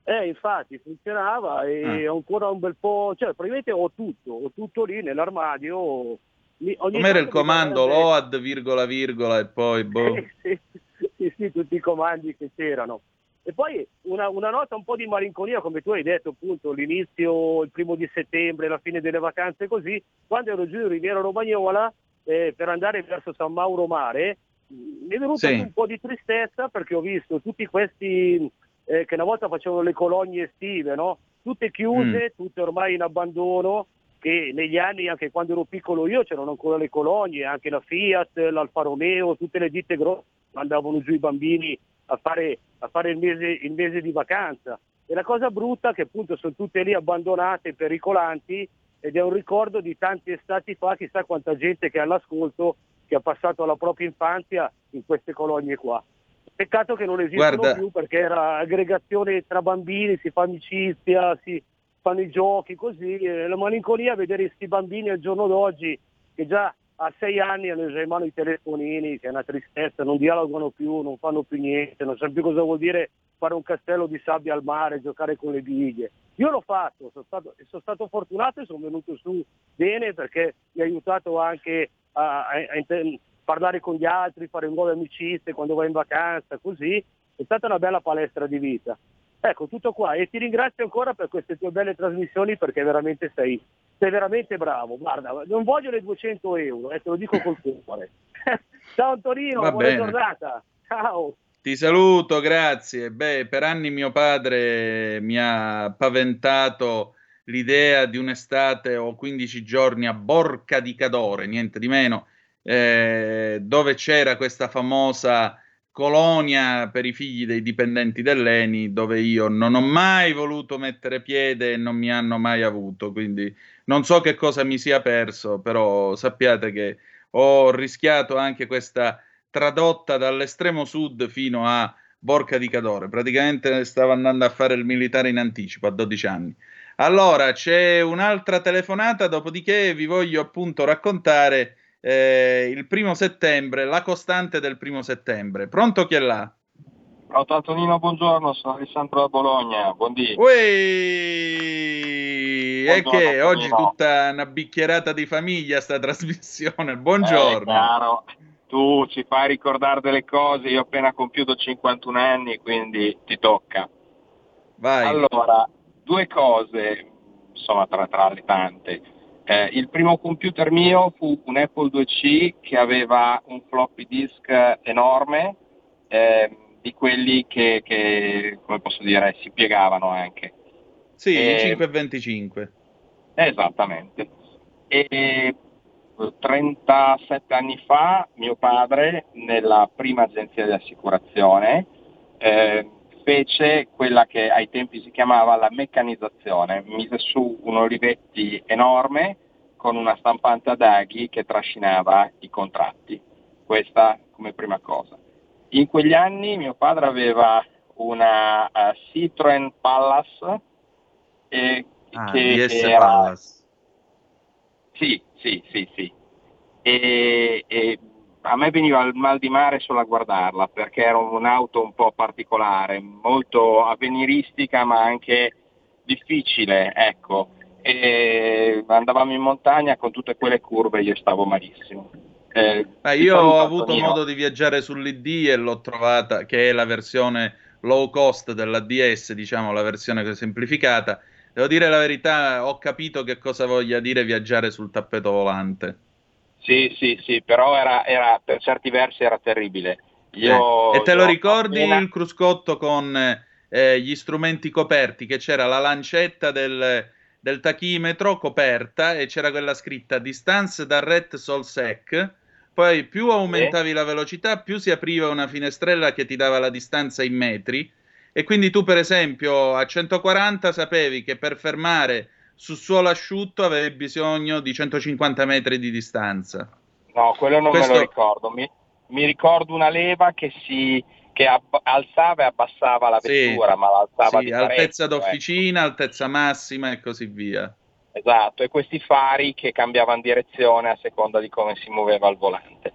Eh, infatti funzionava e Ah. ancora un bel po', cioè praticamente ho tutto, ho tutto lì nell'armadio. Mi- Com'era il comando? Load, virgola, virgola e poi boh. sì, sì, sì, tutti i comandi che c'erano. E poi una, una nota un po' di malinconia, come tu hai detto, appunto, l'inizio, il primo di settembre, la fine delle vacanze così, quando ero giù in Riviera Romagnola eh, per andare verso San Mauro Mare, mi è venuta Sì. un po' di tristezza perché ho visto tutti questi eh, che una volta facevano le colonie estive, no? tutte chiuse, tutte ormai in abbandono, che negli anni, anche quando ero piccolo io, c'erano ancora le colonie, anche la Fiat, l'Alfa Romeo, tutte le ditte grosse mandavano giù i bambini a fare, a fare il, mese, il mese di vacanza. E la cosa brutta è che appunto sono tutte lì abbandonate, pericolanti, ed è un ricordo di tanti estati fa, chissà quanta gente che è all'ascolto, che ha passato la propria infanzia in queste colonie qua. Peccato che non esistono Guarda- più perché era aggregazione tra bambini, si fa amicizia, si fanno i giochi così. e la malinconia è vedere questi bambini al giorno d'oggi che già a sei anni hanno in mano i telefonini, che è una tristezza, non dialogano più, non fanno più niente, non sanno più cosa vuol dire fare un castello di sabbia al mare, giocare con le biglie. Io l'ho fatto, sono stato, sono stato fortunato e sono venuto su bene perché mi ha aiutato anche a, a- a inter- parlare con gli altri, fare nuove amicizie quando vai in vacanza, così. È stata una bella palestra di vita. Ecco, tutto qua. E ti ringrazio ancora per queste tue belle trasmissioni perché veramente sei, sei veramente bravo. Guarda, non voglio le 200 euro, eh, te lo dico col cuore. Ciao Antonino, Va buona bene. giornata. Ciao. Ti saluto, grazie. Beh, per anni mio padre mi ha paventato l'idea di un'estate o 15 giorni a Borca di Cadore, niente di meno, eh, dove c'era questa famosa colonia per i figli dei dipendenti dell'ENI, dove io non ho mai voluto mettere piede e non mi hanno mai avuto, quindi non so che cosa mi sia perso, però sappiate che ho rischiato anche questa tradotta dall'estremo sud fino a Borca di Cadore. Praticamente stavo andando a fare il militare in anticipo a 12 anni. Allora, c'è un'altra telefonata, dopodiché vi voglio appunto raccontare eh, il primo settembre, la costante del primo settembre. Pronto chi è là? Pronto Antonino, buongiorno, sono Alessandro da Bologna, buondì. E Buongiorno, che oggi Antonino. tutta una bicchierata di famiglia sta trasmissione. Eh, Buongiorno. caro, tu ci fai ricordare delle cose, io ho appena compiuto 51 anni, quindi ti tocca. Vai. Allora, due cose, insomma, tra, tra le tante. Eh, il primo computer mio fu un Apple IIc che aveva un floppy disk enorme, eh, di quelli che, che, come posso dire, si piegavano anche. Sì, Eh, i 525. Esattamente. E 37 anni fa mio padre, nella prima agenzia di assicurazione, eh, fece quella che ai tempi si chiamava la meccanizzazione, mise su un Olivetti enorme con una stampante ad aghi che trascinava i contratti. Questa come prima cosa. In quegli anni mio padre aveva una eh, Citroen Pallas eh, Ah, che era, Pallas. sì, sì, sì, sì. E, e a me veniva il mal di mare solo a guardarla perché era un'auto un po' particolare, molto avveniristica ma anche difficile, ecco. E andavamo in montagna con tutte quelle curve io stavo malissimo. Eh, ti io ho avuto Antonino. modo di viaggiare sull'ID e l'ho trovata, che è la versione low cost della DS, diciamo la versione semplificata. Devo dire la verità, ho capito che cosa voglia dire viaggiare sul tappeto volante. Sì, sì, sì, però era, era- per certi versi era terribile. Io, Eh, e te lo ricordi appena- il cruscotto con eh, gli strumenti coperti, che c'era la lancetta del, del tachimetro coperta e c'era quella scritta distance da ret sol sec. Poi più aumentavi la velocità, più si apriva una finestrella che ti dava la distanza in metri. E quindi tu, per esempio, a 140 sapevi che per fermare su suolo asciutto avevi bisogno di 150 metri di distanza. No, quello non Questo- me lo ricordo. Mi, mi ricordo una leva che si che ab- alzava e abbassava la Sì, vettura, ma l'alzava sì, di altezza ecco. d'officina, altezza massima e così via. Esatto, e questi fari che cambiavano direzione a seconda di come si muoveva il volante.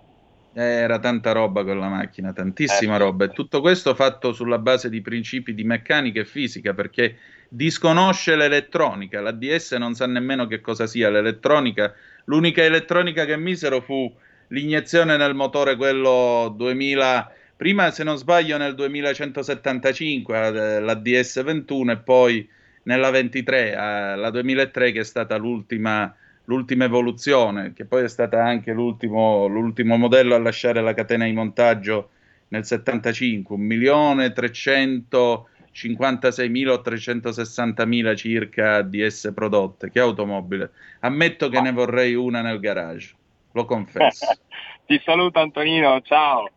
Eh, Era tanta roba con la macchina, tantissima Eh, roba. E tutto questo fatto sulla base di principi di meccanica e fisica, perché disconosce l'elettronica. La DS non sa nemmeno che cosa sia l'elettronica. L'unica elettronica che misero fu l'iniezione nel motore quello 2000, prima se non sbaglio nel 2175, eh, la DS21 e poi nella 23, eh, la 2003 che è stata l'ultima l'ultima evoluzione, che poi è stata anche l'ultimo, l'ultimo modello a lasciare la catena di montaggio nel 75, 1.356.000 o 360.000 circa DS prodotte. Che automobile! Ammetto che ne vorrei una nel garage, lo confesso. Ti saluto Antonino, ciao.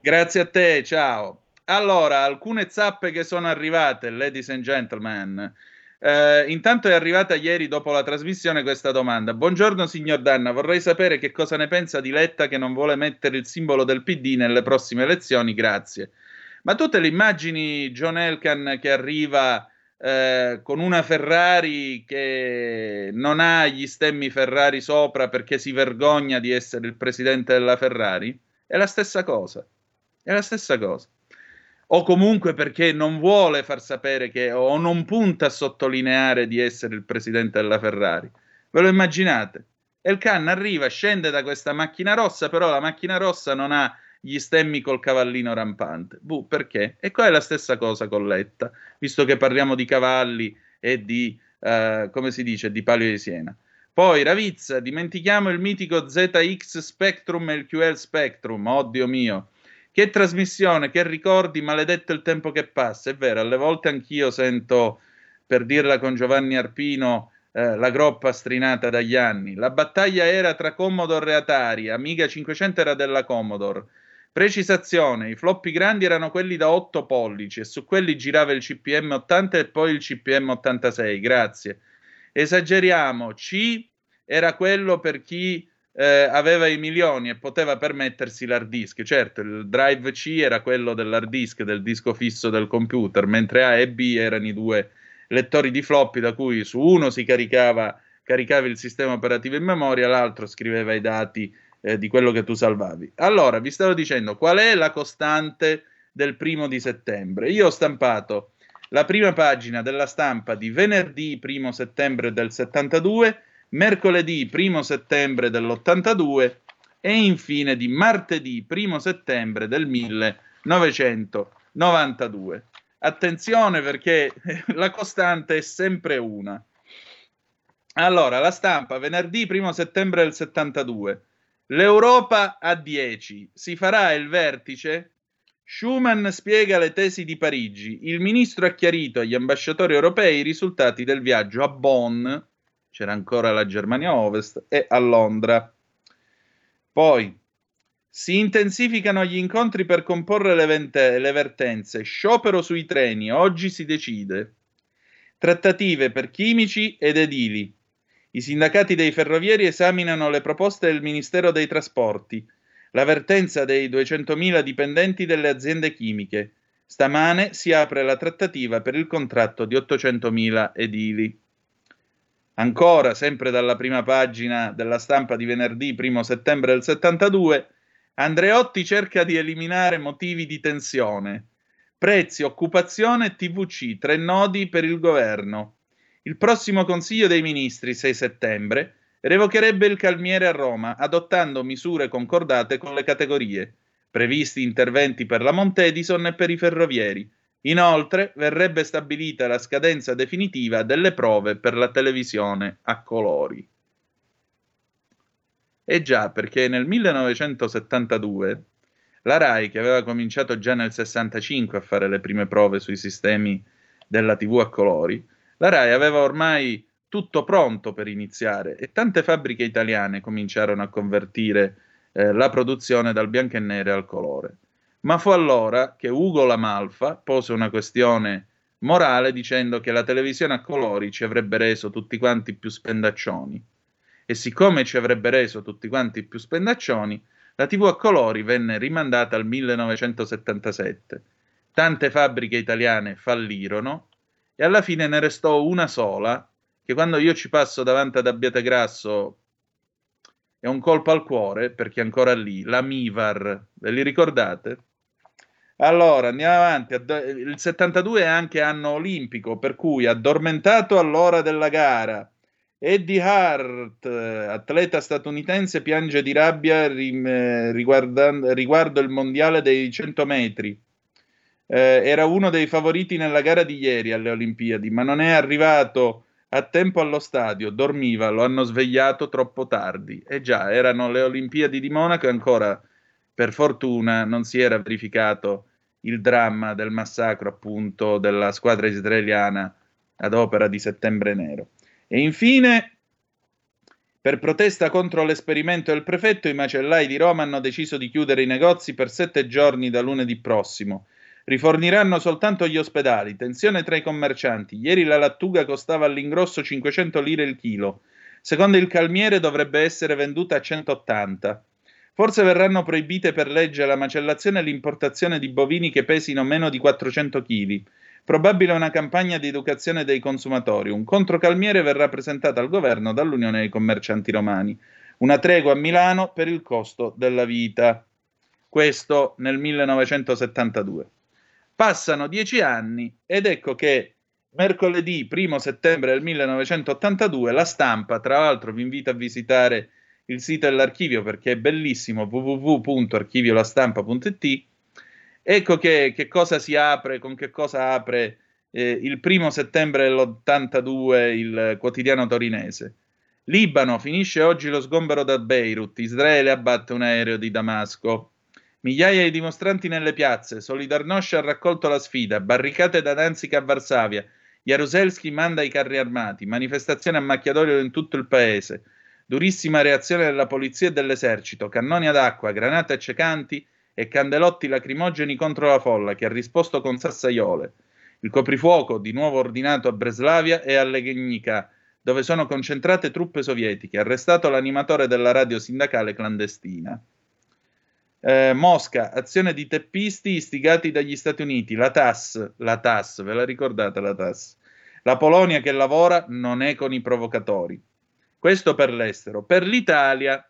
Grazie a te, ciao. Allora, alcune zappe che sono arrivate, ladies and gentlemen. Eh, intanto è arrivata ieri dopo la trasmissione questa domanda. Buongiorno signor Danna, vorrei sapere che cosa ne pensa di Letta che non vuole mettere il simbolo del PD nelle prossime elezioni, grazie. Ma tu te le immagini John Elkan che arriva eh, con una Ferrari che non ha gli stemmi Ferrari sopra perché si vergogna di essere il presidente della Ferrari? È la stessa cosa. È la stessa cosa. O comunque perché non vuole far sapere che o non punta a sottolineare di essere il presidente della Ferrari. Ve lo immaginate? El Khan arriva, scende da questa macchina rossa, però la macchina rossa non ha gli stemmi col cavallino rampante. Buh, perché? E qua è la stessa cosa con Letta, visto che parliamo di cavalli e di, eh, come si dice, di Palio di Siena. Poi Ravizza, dimentichiamo il mitico ZX Spectrum e il QL Spectrum, oddio mio. Che trasmissione, che ricordi, maledetto il tempo che passa. È vero, alle volte anch'io sento, per dirla con Giovanni Arpino, eh, la groppa strinata dagli anni. La battaglia era tra Commodore e Atari, Amiga 500 era della Commodore. Precisazione, i floppy grandi erano quelli da 8 pollici e su quelli girava il CPM 80 e poi il CPM 86, grazie. Esageriamo, C era quello per chi eh, aveva i milioni e poteva permettersi l'hard disk. Certo, il drive C era quello dell'hard disk, del disco fisso del computer, mentre A e B erano i due lettori di floppy da cui su uno si caricava, caricavi il sistema operativo in memoria, l'altro scriveva i dati eh, di quello che tu salvavi. Allora, vi stavo dicendo qual è la costante del primo di settembre. Io ho stampato la prima pagina della stampa di venerdì primo settembre del 72 mercoledì 1 settembre dell'82 e infine di martedì 1 settembre del 1992. Attenzione perché la costante è sempre una. Allora, la stampa venerdì 1 settembre del 72. L'Europa a 10. Si farà il vertice? Schuman spiega le tesi di Parigi. Il ministro ha chiarito agli ambasciatori europei i risultati del viaggio a Bonn c'era ancora la Germania Ovest, e a Londra. Poi si intensificano gli incontri per comporre le, vente- le vertenze, sciopero sui treni, oggi si decide. Trattative per chimici ed edili. I sindacati dei ferrovieri esaminano le proposte del Ministero dei Trasporti, la vertenza dei 200.000 dipendenti delle aziende chimiche. Stamane si apre la trattativa per il contratto di 800.000 edili. Ancora, sempre dalla prima pagina della stampa di venerdì 1 settembre del 72, Andreotti cerca di eliminare motivi di tensione. Prezzi, occupazione e TVC, tre nodi per il governo. Il prossimo Consiglio dei Ministri, 6 settembre, revocherebbe il calmiere a Roma, adottando misure concordate con le categorie. Previsti interventi per la Montedison e per i ferrovieri. Inoltre verrebbe stabilita la scadenza definitiva delle prove per la televisione a colori. E già, perché nel 1972 la RAI, che aveva cominciato già nel 65 a fare le prime prove sui sistemi della TV a colori, la RAI aveva ormai tutto pronto per iniziare e tante fabbriche italiane cominciarono a convertire eh, la produzione dal bianco e nero al colore. Ma fu allora che Ugo Lamalfa pose una questione morale dicendo che la televisione a colori ci avrebbe reso tutti quanti più spendaccioni. E siccome ci avrebbe reso tutti quanti più spendaccioni, la TV a colori venne rimandata al 1977. Tante fabbriche italiane fallirono e alla fine ne restò una sola che quando io ci passo davanti ad Abbiategrasso è un colpo al cuore perché è ancora lì, la Mivar, ve li ricordate? Allora, andiamo avanti. Il 72 è anche anno olimpico, per cui addormentato all'ora della gara. Eddie Hart, atleta statunitense, piange di rabbia riguardo il mondiale dei 100 metri. Eh, era uno dei favoriti nella gara di ieri alle Olimpiadi, ma non è arrivato a tempo allo stadio, dormiva, lo hanno svegliato troppo tardi. E già, erano le Olimpiadi di Monaco e ancora, per fortuna, non si era verificato il dramma del massacro appunto della squadra israeliana ad opera di Settembre Nero. E infine, per protesta contro l'esperimento del prefetto, i macellai di Roma hanno deciso di chiudere i negozi per sette giorni da lunedì prossimo. Riforniranno soltanto gli ospedali. Tensione tra i commercianti. Ieri la lattuga costava all'ingrosso 500 lire il chilo. Secondo il calmiere dovrebbe essere venduta a 180. Forse verranno proibite per legge la macellazione e l'importazione di bovini che pesino meno di 400 kg. Probabile una campagna di educazione dei consumatori. Un controcalmiere verrà presentato al governo dall'Unione dei commercianti romani. Una tregua a Milano per il costo della vita. Questo nel 1972. Passano dieci anni ed ecco che mercoledì 1 settembre del 1982 la stampa, tra l'altro vi invito a visitare il sito dell'archivio perché è bellissimo www.archiviolastampa.it ecco che, che, cosa si apre, con che cosa apre eh, il primo settembre dell'82 il quotidiano torinese. Libano finisce oggi lo sgombero da Beirut, Israele abbatte un aereo di Damasco. Migliaia di dimostranti nelle piazze, Solidarnosc ha raccolto la sfida, barricate da Danzica a Varsavia, Jaruzelski manda i carri armati, manifestazioni a macchiatoio in tutto il paese, durissima reazione della polizia e dell'esercito, cannoni ad acqua, granate accecanti e candelotti lacrimogeni contro la folla che ha risposto con sassaiole. Il coprifuoco, di nuovo ordinato a Breslavia e a Legnica, dove sono concentrate truppe sovietiche, arrestato l'animatore della radio sindacale clandestina. Eh, Mosca, azione di teppisti istigati dagli Stati Uniti, la TAS, la TAS, ve la ricordate la TAS? La Polonia che lavora non è con i provocatori. Questo per l'estero. Per l'Italia,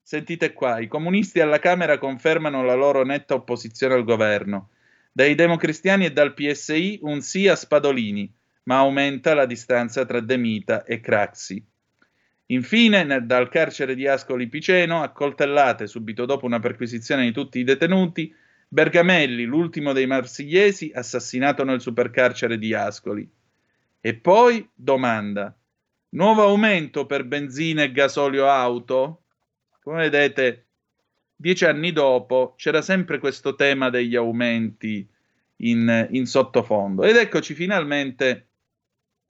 sentite qua, i comunisti alla Camera confermano la loro netta opposizione al governo. Dai democristiani e dal PSI un sì a Spadolini, ma aumenta la distanza tra De Mita e Craxi. Infine, dal carcere di Ascoli Piceno, accoltellate subito dopo una perquisizione di tutti i detenuti, Bergamelli, l'ultimo dei marsigliesi, assassinato nel supercarcere di Ascoli. E poi domanda: nuovo aumento per benzina e gasolio auto? Come vedete, dieci anni dopo c'era sempre questo tema degli aumenti in, in sottofondo. Ed eccoci finalmente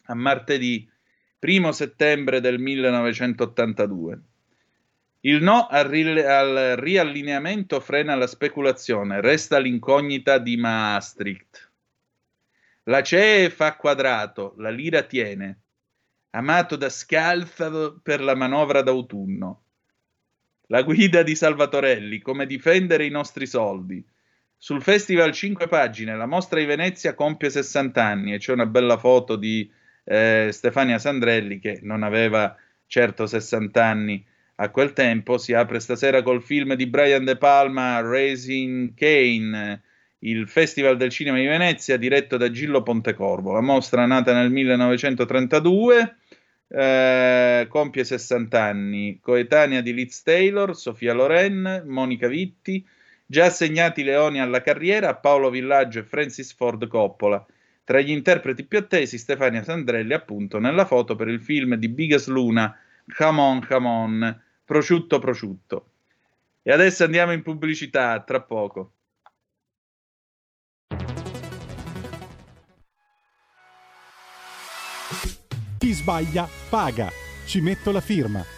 a martedì primo settembre del 1982. Il no al, ri- al, riallineamento frena la speculazione, resta l'incognita di Maastricht. La CE fa quadrato, la lira tiene. Amato da Scalfaro per la manovra d'autunno. La guida di Salvatorelli, come difendere i nostri soldi. Sul festival 5 pagine, la mostra di Venezia compie 60 anni e c'è una bella foto di eh, Stefania Sandrelli, che non aveva certo 60 anni a quel tempo, si apre stasera col film di Brian De Palma, Raising Kane, il Festival del Cinema di Venezia, diretto da Gillo Pontecorvo. La mostra, nata nel 1932, eh, compie 60 anni, coetanea di Liz Taylor, Sofia Loren, Monica Vitti, già assegnati leoni alla carriera a Paolo Villaggio e Francis Ford Coppola. Tra gli interpreti più attesi, Stefania Sandrelli, appunto, nella foto per il film di Biggest Luna, Come on, come on, prosciutto, prosciutto. E adesso andiamo in pubblicità, tra poco. Ti sbaglia paga. Ci metto la firma.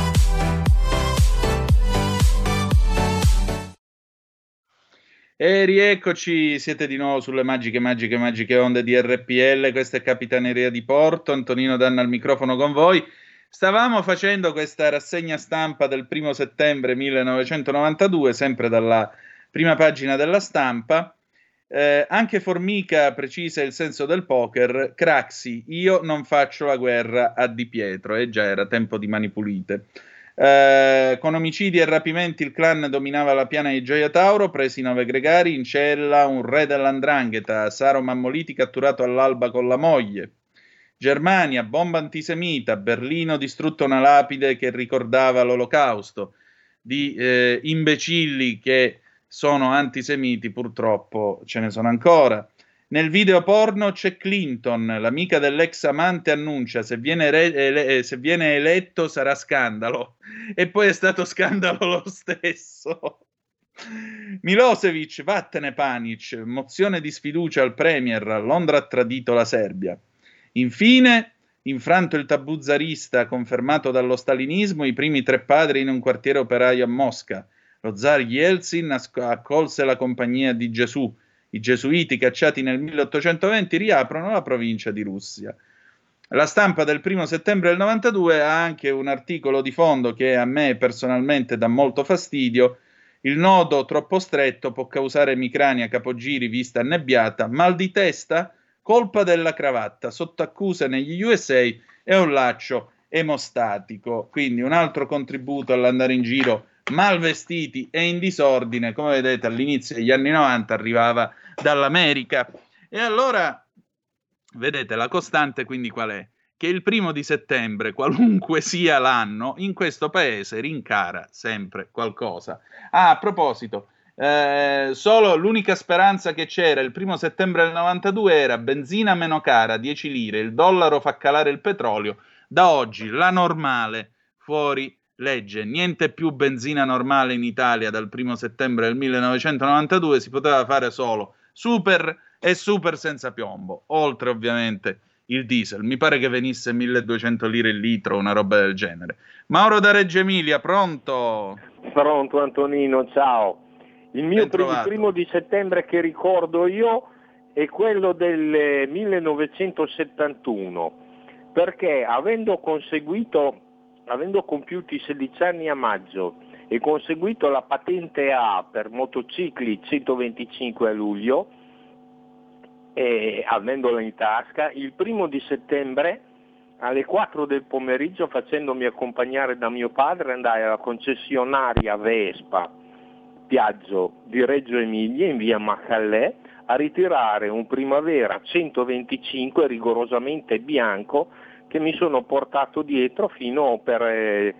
E rieccoci, siete di nuovo sulle magiche, magiche, magiche onde di RPL. Questa è Capitaneria di Porto. Antonino Danna al microfono con voi. Stavamo facendo questa rassegna stampa del primo settembre 1992, sempre dalla prima pagina della stampa. Eh, anche Formica precisa il senso del poker. Craxi, io non faccio la guerra a Di Pietro. E già era tempo di mani pulite. Eh, con omicidi e rapimenti il clan dominava la piana di Gioia Tauro, presi nove gregari, in cella un re dell'andrangheta, Saro Mammoliti catturato all'alba con la moglie. Germania, bomba antisemita, Berlino distrutta una lapide che ricordava l'olocausto, di eh, imbecilli che sono antisemiti purtroppo ce ne sono ancora. Nel video porno c'è Clinton, l'amica dell'ex amante annuncia se viene, re- ele- eh, se viene eletto sarà scandalo. E poi è stato scandalo lo stesso. Milosevic, vattene Panic, mozione di sfiducia al Premier, Londra ha tradito la Serbia. Infine, infranto il tabù zarista confermato dallo stalinismo, i primi tre padri in un quartiere operaio a Mosca. Lo zar Yeltsin ac- accolse la compagnia di Gesù. I gesuiti cacciati nel 1820 riaprono la provincia di Russia. La stampa del primo settembre del 92 ha anche un articolo di fondo che a me personalmente dà molto fastidio. Il nodo troppo stretto può causare emicrania, capogiri, vista annebbiata, mal di testa, colpa della cravatta, sotto accusa negli USA e un laccio emostatico. Quindi un altro contributo all'andare in giro mal vestiti e in disordine, come vedete all'inizio degli anni 90 arrivava dall'America. E allora, vedete, la costante quindi qual è? Che il primo di settembre, qualunque sia l'anno, in questo paese rincara sempre qualcosa. Ah, a proposito, eh, solo l'unica speranza che c'era il primo settembre del 92 era benzina meno cara, 10 lire, il dollaro fa calare il petrolio. Da oggi la normale fuori legge, niente più benzina normale in Italia dal primo settembre del 1992, si poteva fare solo super e super senza piombo, oltre ovviamente il diesel. Mi pare che venisse 1200 lire il litro, una roba del genere. Mauro da Reggio Emilia, pronto? Pronto Antonino, ciao. Il mio primo, primo di settembre che ricordo io è quello del eh, 1971, perché avendo conseguito, avendo compiuti 16 anni a maggio e conseguito la patente A per motocicli 125 a luglio, e avendola in tasca, il primo di settembre alle 4 del pomeriggio facendomi accompagnare da mio padre andai alla concessionaria Vespa Piaggio di Reggio Emilia in via Macallè a ritirare un Primavera 125 rigorosamente bianco che mi sono portato dietro fino per eh,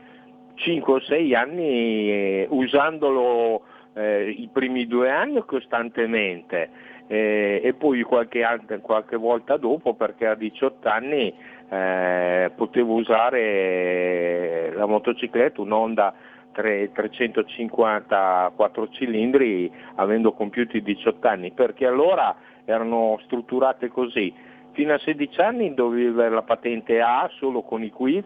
5 o 6 anni eh, usandolo eh, i primi due anni costantemente eh, e poi qualche, qualche, volta dopo perché a 18 anni eh, potevo usare la motocicletta, un'Honda 3, 350 4 cilindri avendo compiuto i 18 anni, perché allora erano strutturate così. Fino a 16 anni dovevi avere la patente A solo con i quiz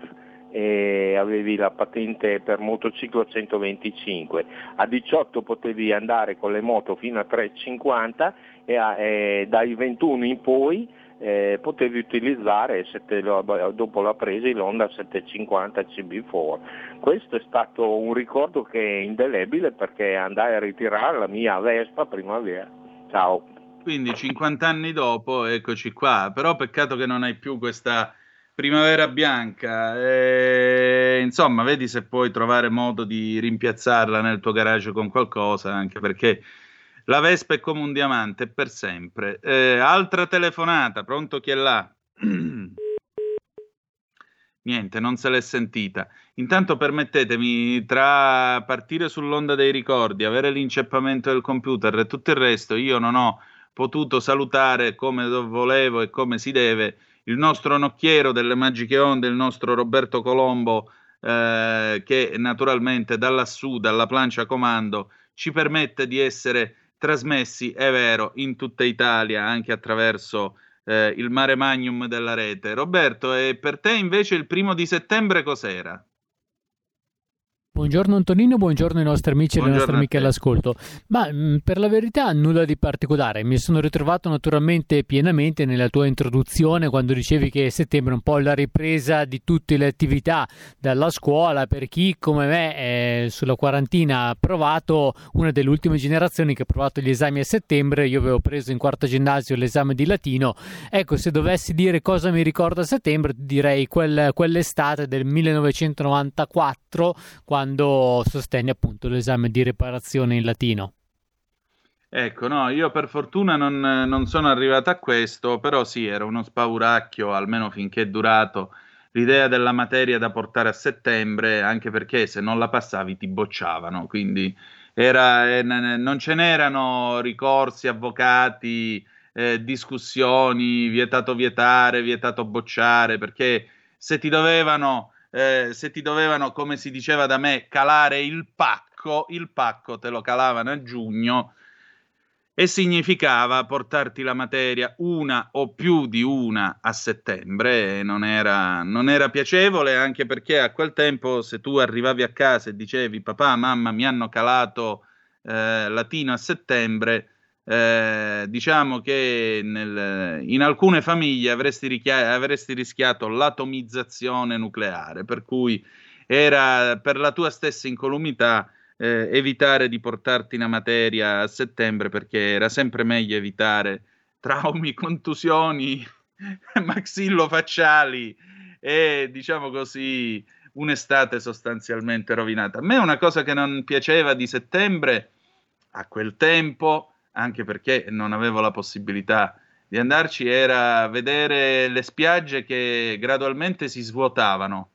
e avevi la patente per motociclo 125, a 18 potevi andare con le moto fino a 350 e, a, e dai 21 in poi eh, potevi utilizzare lo, dopo la presa l'Honda 750 CB4. Questo è stato un ricordo che è indelebile perché andai a ritirare la mia Vespa primavera. Ciao. Quindi 50 anni dopo, eccoci qua, però peccato che non hai più questa primavera bianca. E, insomma, vedi se puoi trovare modo di rimpiazzarla nel tuo garage con qualcosa, anche perché la Vespa è come un diamante per sempre. Eh, altra telefonata, pronto chi è là? Niente, non se l'è sentita. Intanto permettetemi, tra partire sull'onda dei ricordi, avere l'inceppamento del computer e tutto il resto, io non ho potuto salutare come volevo e come si deve il nostro nocchiero delle magiche onde, il nostro Roberto Colombo, eh, che naturalmente da lassù, dalla plancia comando, ci permette di essere trasmessi, è vero, in tutta Italia, anche attraverso eh, il mare magnum della rete. Roberto, e per te invece il primo di settembre cos'era? Buongiorno Antonino, buongiorno ai nostri amici e alle nostre amiche all'ascolto. Ma mh, mm, per la verità nulla di particolare, mi sono ritrovato naturalmente pienamente nella tua introduzione quando dicevi che settembre è un po' la ripresa di tutte le attività dalla scuola per chi come me eh, sulla quarantina ha provato, una delle ultime generazioni che ha provato gli esami a settembre, io avevo preso in quarta ginnasio l'esame di latino, ecco se dovessi dire cosa mi ricorda settembre direi quel, quell'estate del 1994 quando quando sostenni appunto l'esame di riparazione in latino. Ecco, no, io per fortuna non, non, sono arrivato a questo, però sì, era uno spauracchio, almeno finché è durato, l'idea della materia da portare a settembre, anche perché se non la passavi ti bocciavano, quindi era, eh, non ce n'erano ricorsi, avvocati, eh, discussioni, vietato vietare, vietato bocciare, perché se ti dovevano eh, se ti dovevano, come si diceva da me, calare il pacco, il pacco te lo calavano a giugno e significava portarti la materia una o più di una a settembre. Non era, non era piacevole anche perché a quel tempo se tu arrivavi a casa e dicevi papà, mamma mi hanno calato eh, latino a settembre eh, diciamo che nel, in alcune famiglie avresti, richia- avresti, rischiato l'atomizzazione nucleare, per cui era per la tua stessa incolumità eh, evitare di portarti una materia a settembre perché era sempre meglio evitare traumi, contusioni maxillofacciali e diciamo così un'estate sostanzialmente rovinata. A me una cosa che non piaceva di settembre a quel tempo anche perché non avevo la possibilità di andarci, era vedere le spiagge che gradualmente si svuotavano.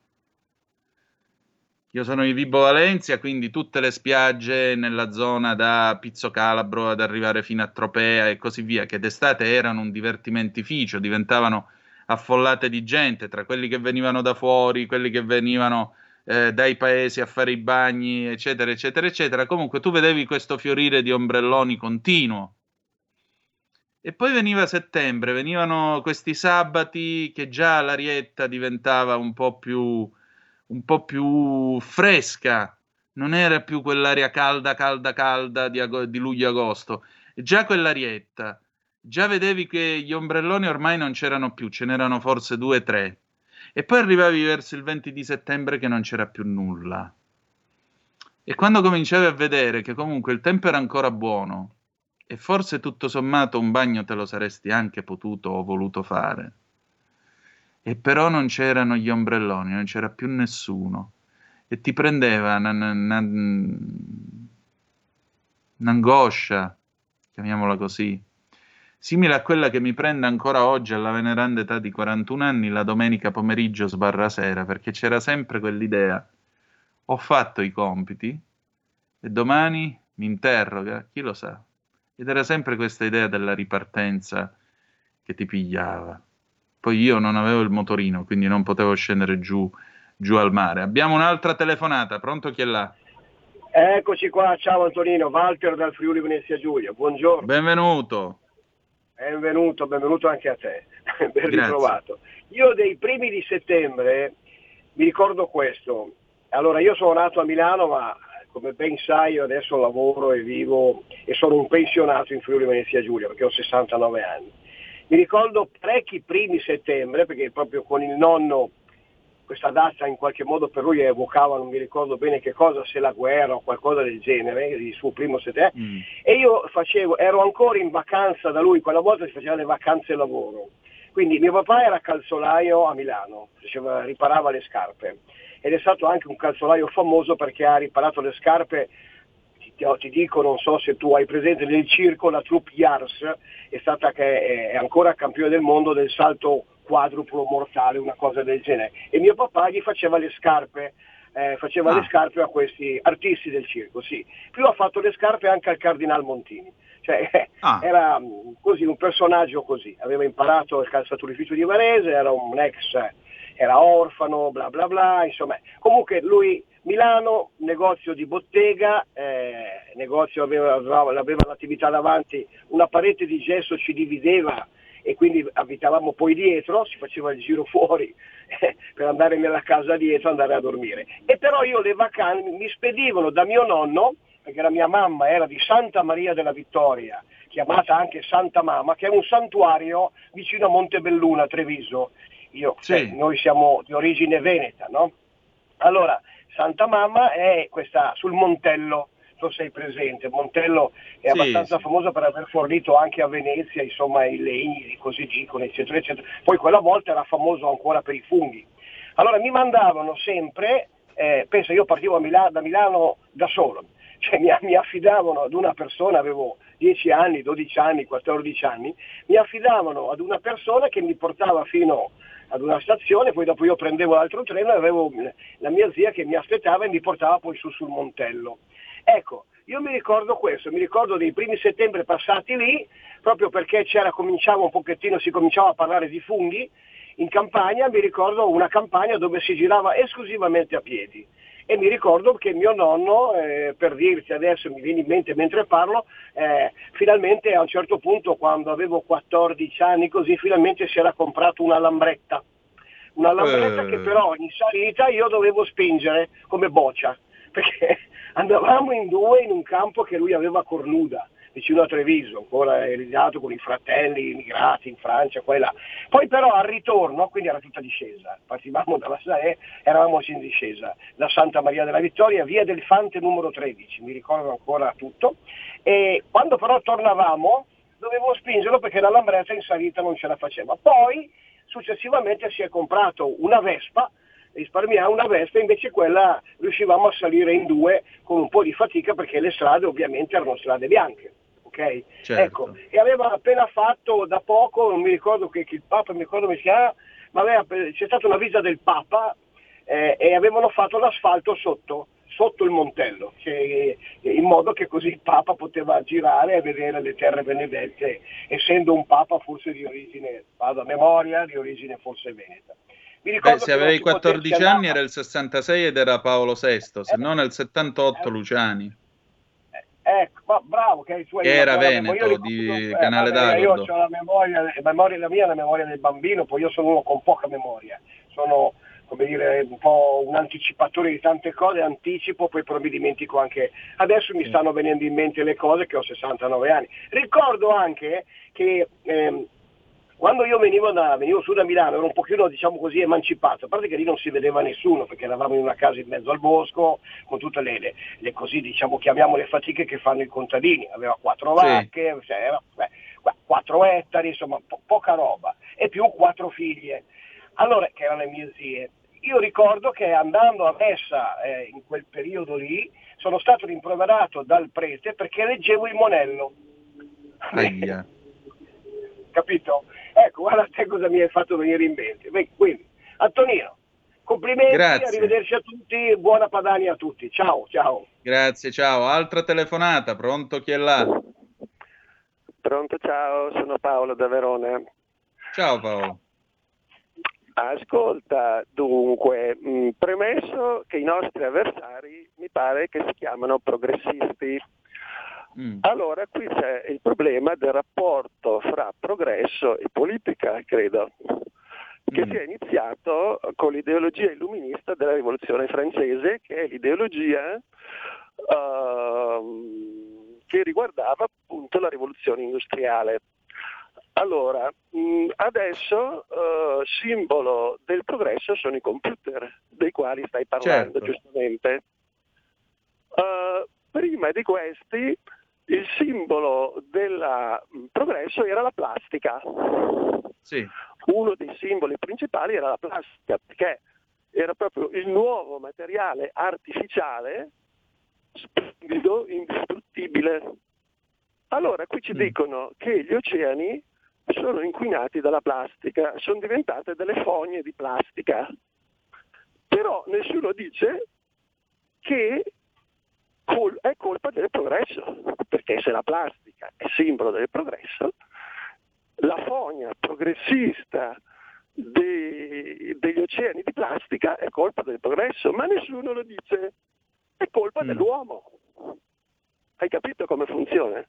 Io sono in Vibo Valencia, quindi tutte le spiagge nella zona da Pizzo Calabro ad arrivare fino a Tropea e così via, che d'estate erano un divertimentificio, diventavano affollate di gente, tra quelli che venivano da fuori, quelli che venivano eh, dai paesi a fare i bagni, eccetera, eccetera, eccetera. Comunque tu vedevi questo fiorire di ombrelloni continuo. E poi veniva settembre, venivano questi sabati che già l'arietta diventava un po' più, un po' più fresca, non era più quell'aria calda, calda, calda di, ag- di luglio-agosto, già quell'arietta. Già vedevi che gli ombrelloni ormai non c'erano più, ce n'erano forse due o tre. E poi arrivavi verso il 20 di settembre che non c'era più nulla. E quando cominciavi a vedere che comunque il tempo era ancora buono, e forse tutto sommato un bagno te lo saresti anche potuto o voluto fare, e però non c'erano gli ombrelloni, non c'era più nessuno e ti prendeva un'angoscia, chiamiamola così, simile a quella che mi prende ancora oggi alla veneranda età di 41 anni la domenica pomeriggio sbarra sera, perché c'era sempre quell'idea, ho fatto i compiti e domani mi interroga, chi lo sa. Ed era sempre questa idea della ripartenza che ti pigliava. Poi io non avevo il motorino, quindi non potevo scendere giù, giù al mare. Abbiamo un'altra telefonata, pronto chi è là? Eccoci qua, ciao Antonino, Walter dal Friuli Venezia Giulia, buongiorno. Benvenuto. Benvenuto, benvenuto anche a te, ben ritrovato. Io dei primi di settembre mi ricordo questo, allora io sono nato a Milano ma come ben sai io adesso lavoro e vivo e sono un pensionato in Friuli Venezia Giulia perché ho 69 anni. Mi ricordo parecchi primi settembre, perché proprio con il nonno questa data in qualche modo per lui evocava, non mi ricordo bene che cosa, se la guerra o qualcosa del genere, il suo primo settembre, mm. e io facevo, ero ancora in vacanza da lui, quella volta si faceva le vacanze lavoro. Quindi mio papà era calzolaio a Milano, faceva, riparava le scarpe ed è stato anche un calzolaio famoso perché ha riparato le scarpe ti, dico, non so se tu hai presente nel circo, la troupe Yars è stata che è ancora campione del mondo del salto quadruplo mortale, una cosa del genere. E mio papà gli faceva le scarpe, eh, faceva ah. le scarpe a questi artisti del circo, sì. Più ha fatto le scarpe anche al Cardinal Montini. Cioè, ah. era mm, così, un personaggio così, aveva imparato il calzaturificio di Varese, era un ex, era orfano, bla bla bla, insomma. Comunque lui Milano, negozio di bottega, eh, negozio aveva, aveva l'attività davanti, una parete di gesso ci divideva e quindi abitavamo poi dietro, si faceva il giro fuori eh, per andare nella casa dietro e andare a dormire. E però io le vacanze mi spedivano da mio nonno, perché la mia mamma era di Santa Maria della Vittoria, chiamata anche Santa Mamma, che è un santuario vicino a Montebelluna, Treviso. Io, sì. eh, noi siamo di origine veneta, no? Allora, Santa Mamma è questa sul Montello, tu sei presente, Montello è sì, abbastanza sì. famoso per aver fornito anche a Venezia insomma, i legni, i cosicicoli, eccetera, eccetera. Poi quella volta era famoso ancora per i funghi. Allora mi mandavano sempre, eh, penso io partivo Milano, da Milano da solo, cioè mi, mi, affidavano ad una persona, avevo 10 anni, 12 anni, 14 anni, mi affidavano ad una persona che mi portava fino ad una stazione, poi dopo io prendevo l'altro treno e avevo la mia zia che mi aspettava e mi portava poi su sul Montello. Ecco, io mi ricordo questo, mi ricordo dei primi settembre passati lì, proprio perché c'era, cominciava un pochettino, si cominciava a parlare di funghi, in campagna mi ricordo una campagna dove si girava esclusivamente a piedi. E mi ricordo che mio nonno, eh, per dirti adesso mi viene in mente mentre parlo, eh, finalmente a un certo punto quando avevo 14 anni così, finalmente si era comprato una lambretta. Una lambretta eh... che però in salita io dovevo spingere come boccia, perché andavamo in due in un campo che lui aveva cornuda vicino a Treviso, ancora elisato con i fratelli immigrati in Francia, qua e là. Poi però al ritorno, quindi era tutta discesa, partivamo dalla Sae, eravamo in discesa, da Santa Maria della Vittoria, via del Fante numero 13, mi ricordo ancora tutto, e quando però tornavamo dovevo spingerlo perché la lambretta in salita non ce la faceva. Poi successivamente si è comprato una Vespa, risparmiare una Vespa, invece quella riuscivamo a salire in due con un po' di fatica perché le strade ovviamente erano strade bianche ok? Certo. Ecco, e aveva appena fatto da poco, non mi ricordo che, che il Papa, mi ricordo come si chiama, ma aveva, c'è stata una visita del Papa eh, e avevano fatto l'asfalto sotto, sotto il Montello, che, in modo che così il Papa poteva girare e vedere le terre benedette, essendo un Papa forse di origine, vado a memoria, di origine forse veneta. Beh, se avevi 14 anni era il 66 ed era Paolo VI, se eh, no nel 78 eh, Luciani. Ecco, ma bravo che suoi Era Veneto di eh, Canale d'Agordo. Io ho la memoria, la memoria la mia, la memoria del bambino, poi io sono uno con poca memoria. Sono come dire, un po' un anticipatore di tante cose, anticipo, poi però mi dimentico anche. Adesso mi stanno venendo in mente le cose che ho 69 anni. Ricordo anche che ehm, quando io venivo, da, venivo, su da Milano ero un pochino diciamo così emancipato, a parte che lì non si vedeva nessuno perché eravamo in una casa in mezzo al bosco con tutte le, le, le così diciamo chiamiamole fatiche che fanno i contadini, aveva quattro vacche, cioè era, beh, quattro ettari, insomma po- poca roba e più quattro figlie. Allora, che erano le mie zie. Io ricordo che andando a messa eh, in quel periodo lì sono stato rimproverato dal prete perché leggevo il monello. Capito? Ecco, guarda te cosa mi hai fatto venire in mente. Beh, Quindi, Antonino, complimenti, Grazie. arrivederci a tutti, buona Padania a tutti. Ciao, ciao. Grazie, ciao. Altra telefonata, pronto chi è là? Pronto, ciao, sono Paolo da Verona. Ciao Paolo. Ascolta, dunque, mh, premesso che i nostri avversari mi pare che si chiamano progressisti. Allora qui c'è il problema del rapporto fra progresso e politica, credo, che si è iniziato con l'ideologia illuminista della rivoluzione francese, che è l'ideologia ehm, che riguardava appunto la rivoluzione industriale. Allora, mh, adesso eh, simbolo del progresso sono i computer, dei quali stai parlando Certo. giustamente. Eh, prima di questi il simbolo del mh, progresso era la plastica. Sì. Uno dei simboli principali era la plastica, perché era proprio il nuovo materiale artificiale splendido, indistruttibile. Allora qui ci dicono che gli oceani sono inquinati dalla plastica, sono diventate delle fogne di plastica. Però nessuno dice che col- è colpa del progresso, perché se la plastica è simbolo del progresso, la fogna progressista de- degli oceani di plastica è colpa del progresso, ma nessuno lo dice, è colpa dell'uomo. Hai capito come funziona?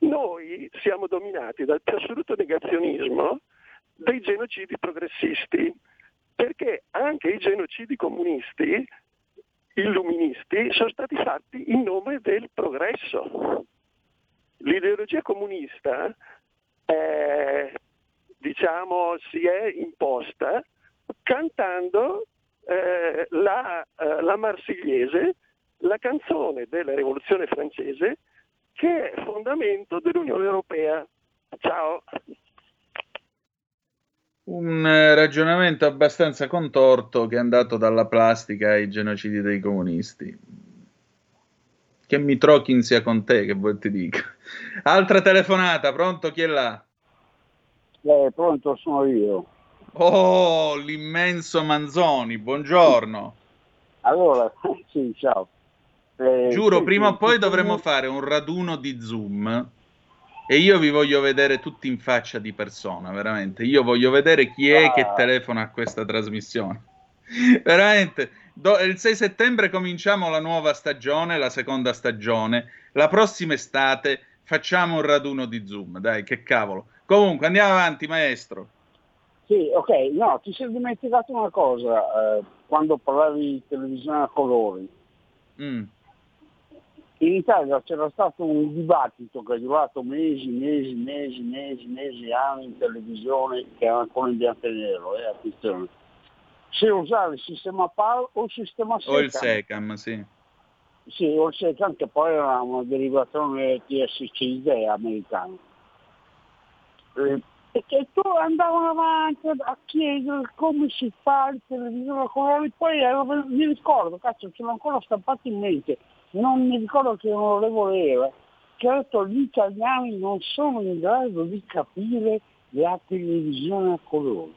Noi siamo dominati dal più assoluto negazionismo dei genocidi progressisti, perché anche i genocidi comunisti, illuministi, sono stati fatti in nome del progresso. L'ideologia comunista eh, diciamo, si è imposta cantando eh, la, eh, la Marsigliese, la canzone della rivoluzione francese, che è fondamento dell'Unione Europea. Ciao. Un eh, ragionamento abbastanza contorto che è andato dalla plastica ai genocidi dei comunisti. Che mi trochin sia con te, che vuoi ti dica. Altra telefonata, pronto? Chi è là? Eh, pronto, sono io. Oh, l'immenso Manzoni, buongiorno. Allora, sì, ciao. Eh, Giuro, sì, prima sì, o poi sì. fare un raduno di Zoom e io vi voglio vedere tutti in faccia di persona, veramente. Io voglio vedere chi è che Ah. telefona a questa trasmissione. Veramente, Do- il 6 settembre cominciamo la nuova stagione, la seconda stagione. La prossima estate facciamo un raduno di Zoom, dai, che cavolo. Comunque, andiamo avanti, maestro. Sì, ok, no, ti sei dimenticato una cosa, eh, quando parlavi di televisione a colori. Mm. In Italia c'era stato un dibattito che è durato mesi, mesi, mesi, mesi, mesi, anni in televisione, che era ancora in bianco e nero, eh, attenzione. Se usare il sistema PAL o il sistema SECAM. O il SECAM, sì. Sì, o il SECAM che poi era una derivazione TSCD americano. Eh, e che tu andavano avanti a chiedere come si fa il televisore a colori, poi ero- mi ricordo, cazzo, ce l'ho ancora stampato in mente, non mi ricordo che onorevole era, che ha detto gli italiani non sono in grado di capire la televisione a colori.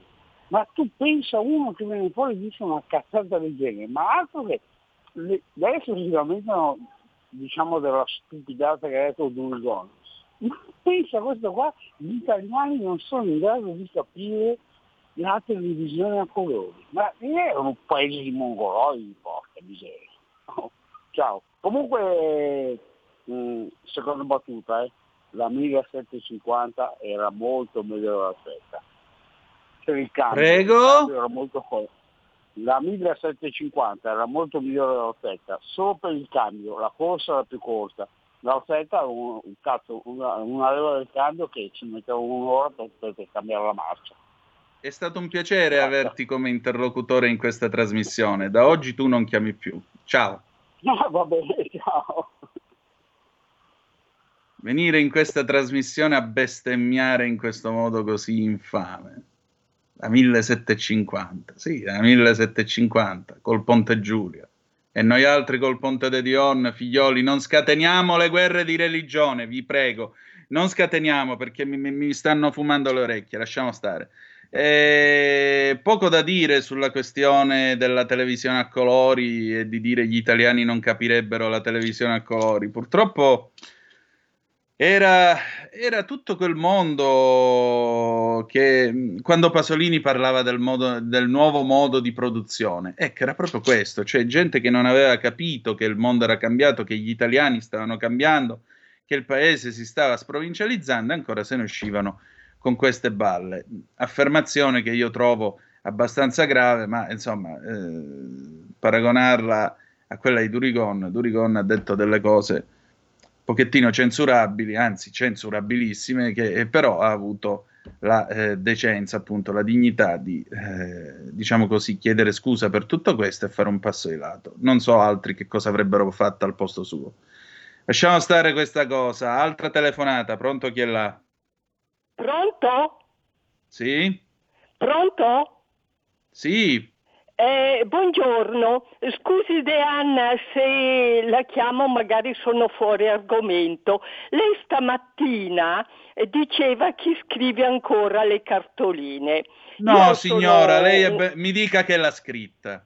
Ma tu pensa uno che viene fuori e dice una cazzata del genere, ma altro che le- adesso si lamentano diciamo della stupidata che ha detto Durgone. Ma pensa questo qua, gli italiani non sono in grado di capire la televisione a colori. Ma è un paese di mongoloidi, porca miseria. Oh, ciao. Comunque, mh, seconda battuta, eh, la 1750 era molto meglio della setta. Per il cambio, Prego? era molto forte. La 1750 era molto migliore della setta, solo per il cambio, la corsa era più corta. La setta un, un cazzo, una, una leva del cambio che ci metteva un'ora per, per- per cambiare la marcia. È stato un piacere averti come interlocutore in questa trasmissione. Da oggi tu non chiami più. Ciao. No, va bene, ciao. Venire in questa trasmissione a bestemmiare in questo modo così infame. da 1750, sì, da 1750, col Ponte Giulio. E noi altri col Ponte de Dion, figlioli, non scateniamo le guerre di religione, vi prego. Non scateniamo perché mi, mi stanno fumando le orecchie, lasciamo stare. Eh, poco da dire sulla questione della televisione a colori e di dire gli italiani non capirebbero la televisione a colori. Purtroppo era, era tutto quel mondo che quando Pasolini parlava del, modo, del nuovo modo di produzione, ecco, era proprio questo, cioè gente che non aveva capito che il mondo era cambiato, che gli italiani stavano cambiando, che il paese si stava sprovincializzando ancora se ne uscivano con queste balle. Affermazione che io trovo abbastanza grave, ma insomma, eh, paragonarla a quella di Durigon, Durigon ha detto delle cose un pochettino censurabili, anzi censurabilissime, che eh, però ha avuto la eh, decenza, appunto, la dignità di, eh, diciamo così, chiedere scusa per tutto questo e fare un passo di lato. Non so altri che cosa avrebbero fatto al posto suo. Lasciamo stare questa cosa. Altra telefonata, pronto chi è là? Pronto? Sì? Pronto? Sì. Eh, buongiorno, scusi De Anna se la chiamo magari sono fuori argomento. Lei stamattina diceva chi scrive ancora le cartoline. No Io signora, sono... lei be... mi dica che l'ha scritta.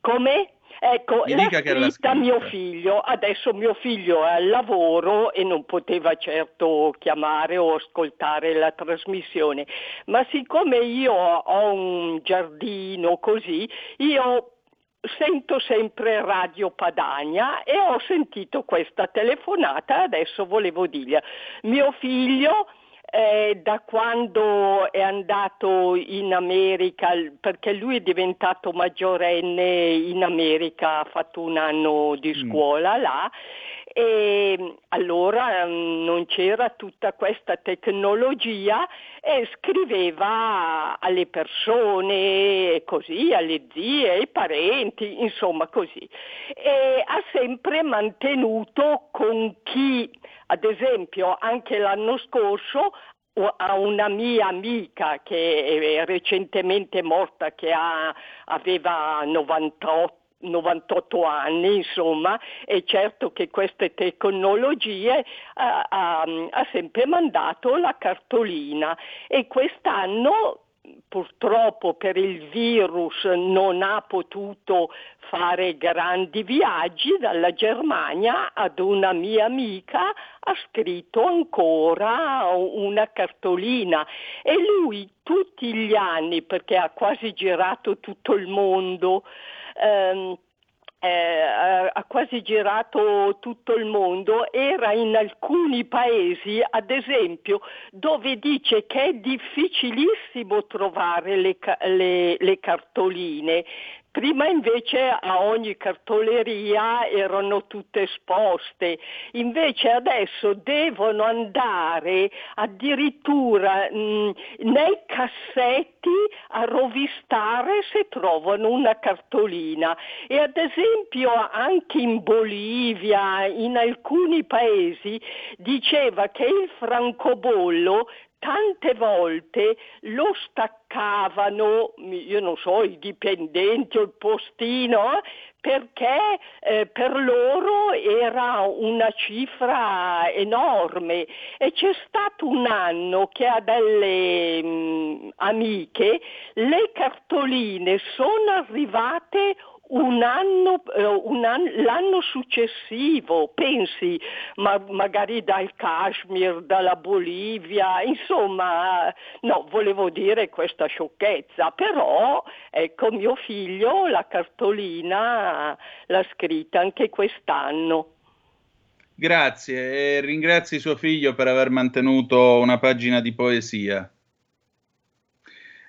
Come? Ecco, Mi l'ha scritta, scritta mio figlio, adesso mio figlio è al lavoro e non poteva certo chiamare o ascoltare la trasmissione, ma siccome io ho un giardino così, io sento sempre Radio Padania e ho sentito questa telefonata, adesso volevo dirgli, mio figlio eh, da quando è andato in America, perché lui è diventato maggiorenne in America, ha fatto un anno di mm. scuola mm. là, e allora mm, non c'era tutta questa tecnologia e scriveva alle persone così, alle zie, ai parenti, insomma così. E ha sempre mantenuto con chi ad esempio, anche l'anno scorso a una mia amica che è recentemente morta, che ha, aveva 98 98 anni, insomma, è certo che queste tecnologie uh, um, ha sempre mandato la cartolina. E quest'anno purtroppo per il virus non ha potuto fare grandi viaggi dalla Germania ad una mia amica ha scritto ancora una cartolina. E lui tutti gli anni perché ha quasi girato tutto il mondo ehm, eh, ha quasi girato tutto il mondo, era in alcuni paesi, ad esempio, dove dice che è difficilissimo trovare le, le, le cartoline, Prima invece a ogni cartoleria erano tutte esposte, invece adesso devono andare addirittura mh, nei cassetti a rovistare se trovano una cartolina. E ad esempio anche in Bolivia, in alcuni paesi, diceva che il francobollo tante volte lo staccavano, io non so, i dipendenti o il postino, perché eh, per loro era una cifra enorme. E c'è stato un anno che a delle mh, mm, amiche le cartoline sono arrivate un anno, eh, un anno, l'anno successivo, pensi, ma magari dal Kashmir, dalla Bolivia, insomma, no, volevo dire questa sciocchezza, però ecco mio figlio la cartolina l'ha scritta anche quest'anno. Grazie e ringrazi suo figlio per aver mantenuto una pagina di poesia.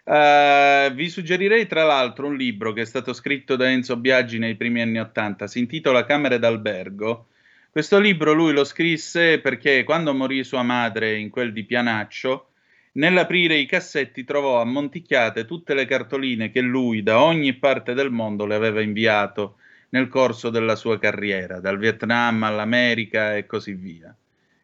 Uh, vi suggerirei tra l'altro un libro che è stato scritto da Enzo Biaggi nei primi anni Ottanta, si intitola Camere d'albergo. Questo libro lui lo scrisse perché quando morì sua madre in quel di Pianaccio, nell'aprire i cassetti trovò ammonticchiate tutte le cartoline che lui da ogni parte del mondo le aveva inviato nel corso della sua carriera, dal Vietnam all'America e così via.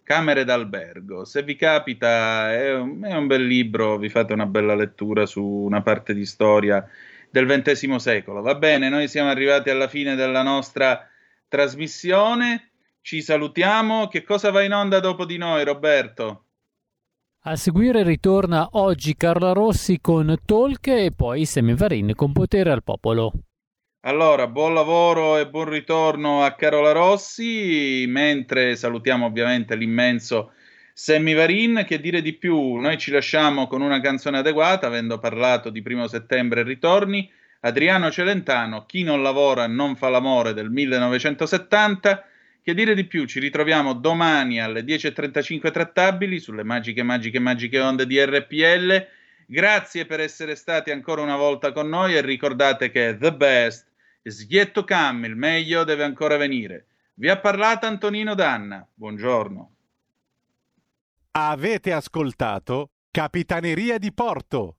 Camere d'albergo. Se vi capita, è un, è un bel libro, vi fate una bella lettura su una parte di storia del XX secolo. Va bene, noi siamo arrivati alla fine della nostra trasmissione. Ci salutiamo. Che cosa va in onda dopo di noi, Roberto? A seguire ritorna oggi Carla Rossi con Talk e poi Semivarin con Potere al Popolo. Allora, buon lavoro e buon ritorno a Carola Rossi, mentre salutiamo ovviamente l'immenso Sammy Varin, che dire di più, noi ci lasciamo con una canzone adeguata, avendo parlato di primo settembre e ritorni, Adriano Celentano, Chi non lavora non fa l'amore del 1970, che dire di più, ci ritroviamo domani alle 10.35 trattabili sulle magiche, magiche, magiche onde di RPL, grazie per essere stati ancora una volta con noi e ricordate che The Best Sghietto Cam, il meglio deve ancora venire. Vi ha parlato Antonino Danna. Buongiorno. Avete ascoltato Capitaneria di Porto.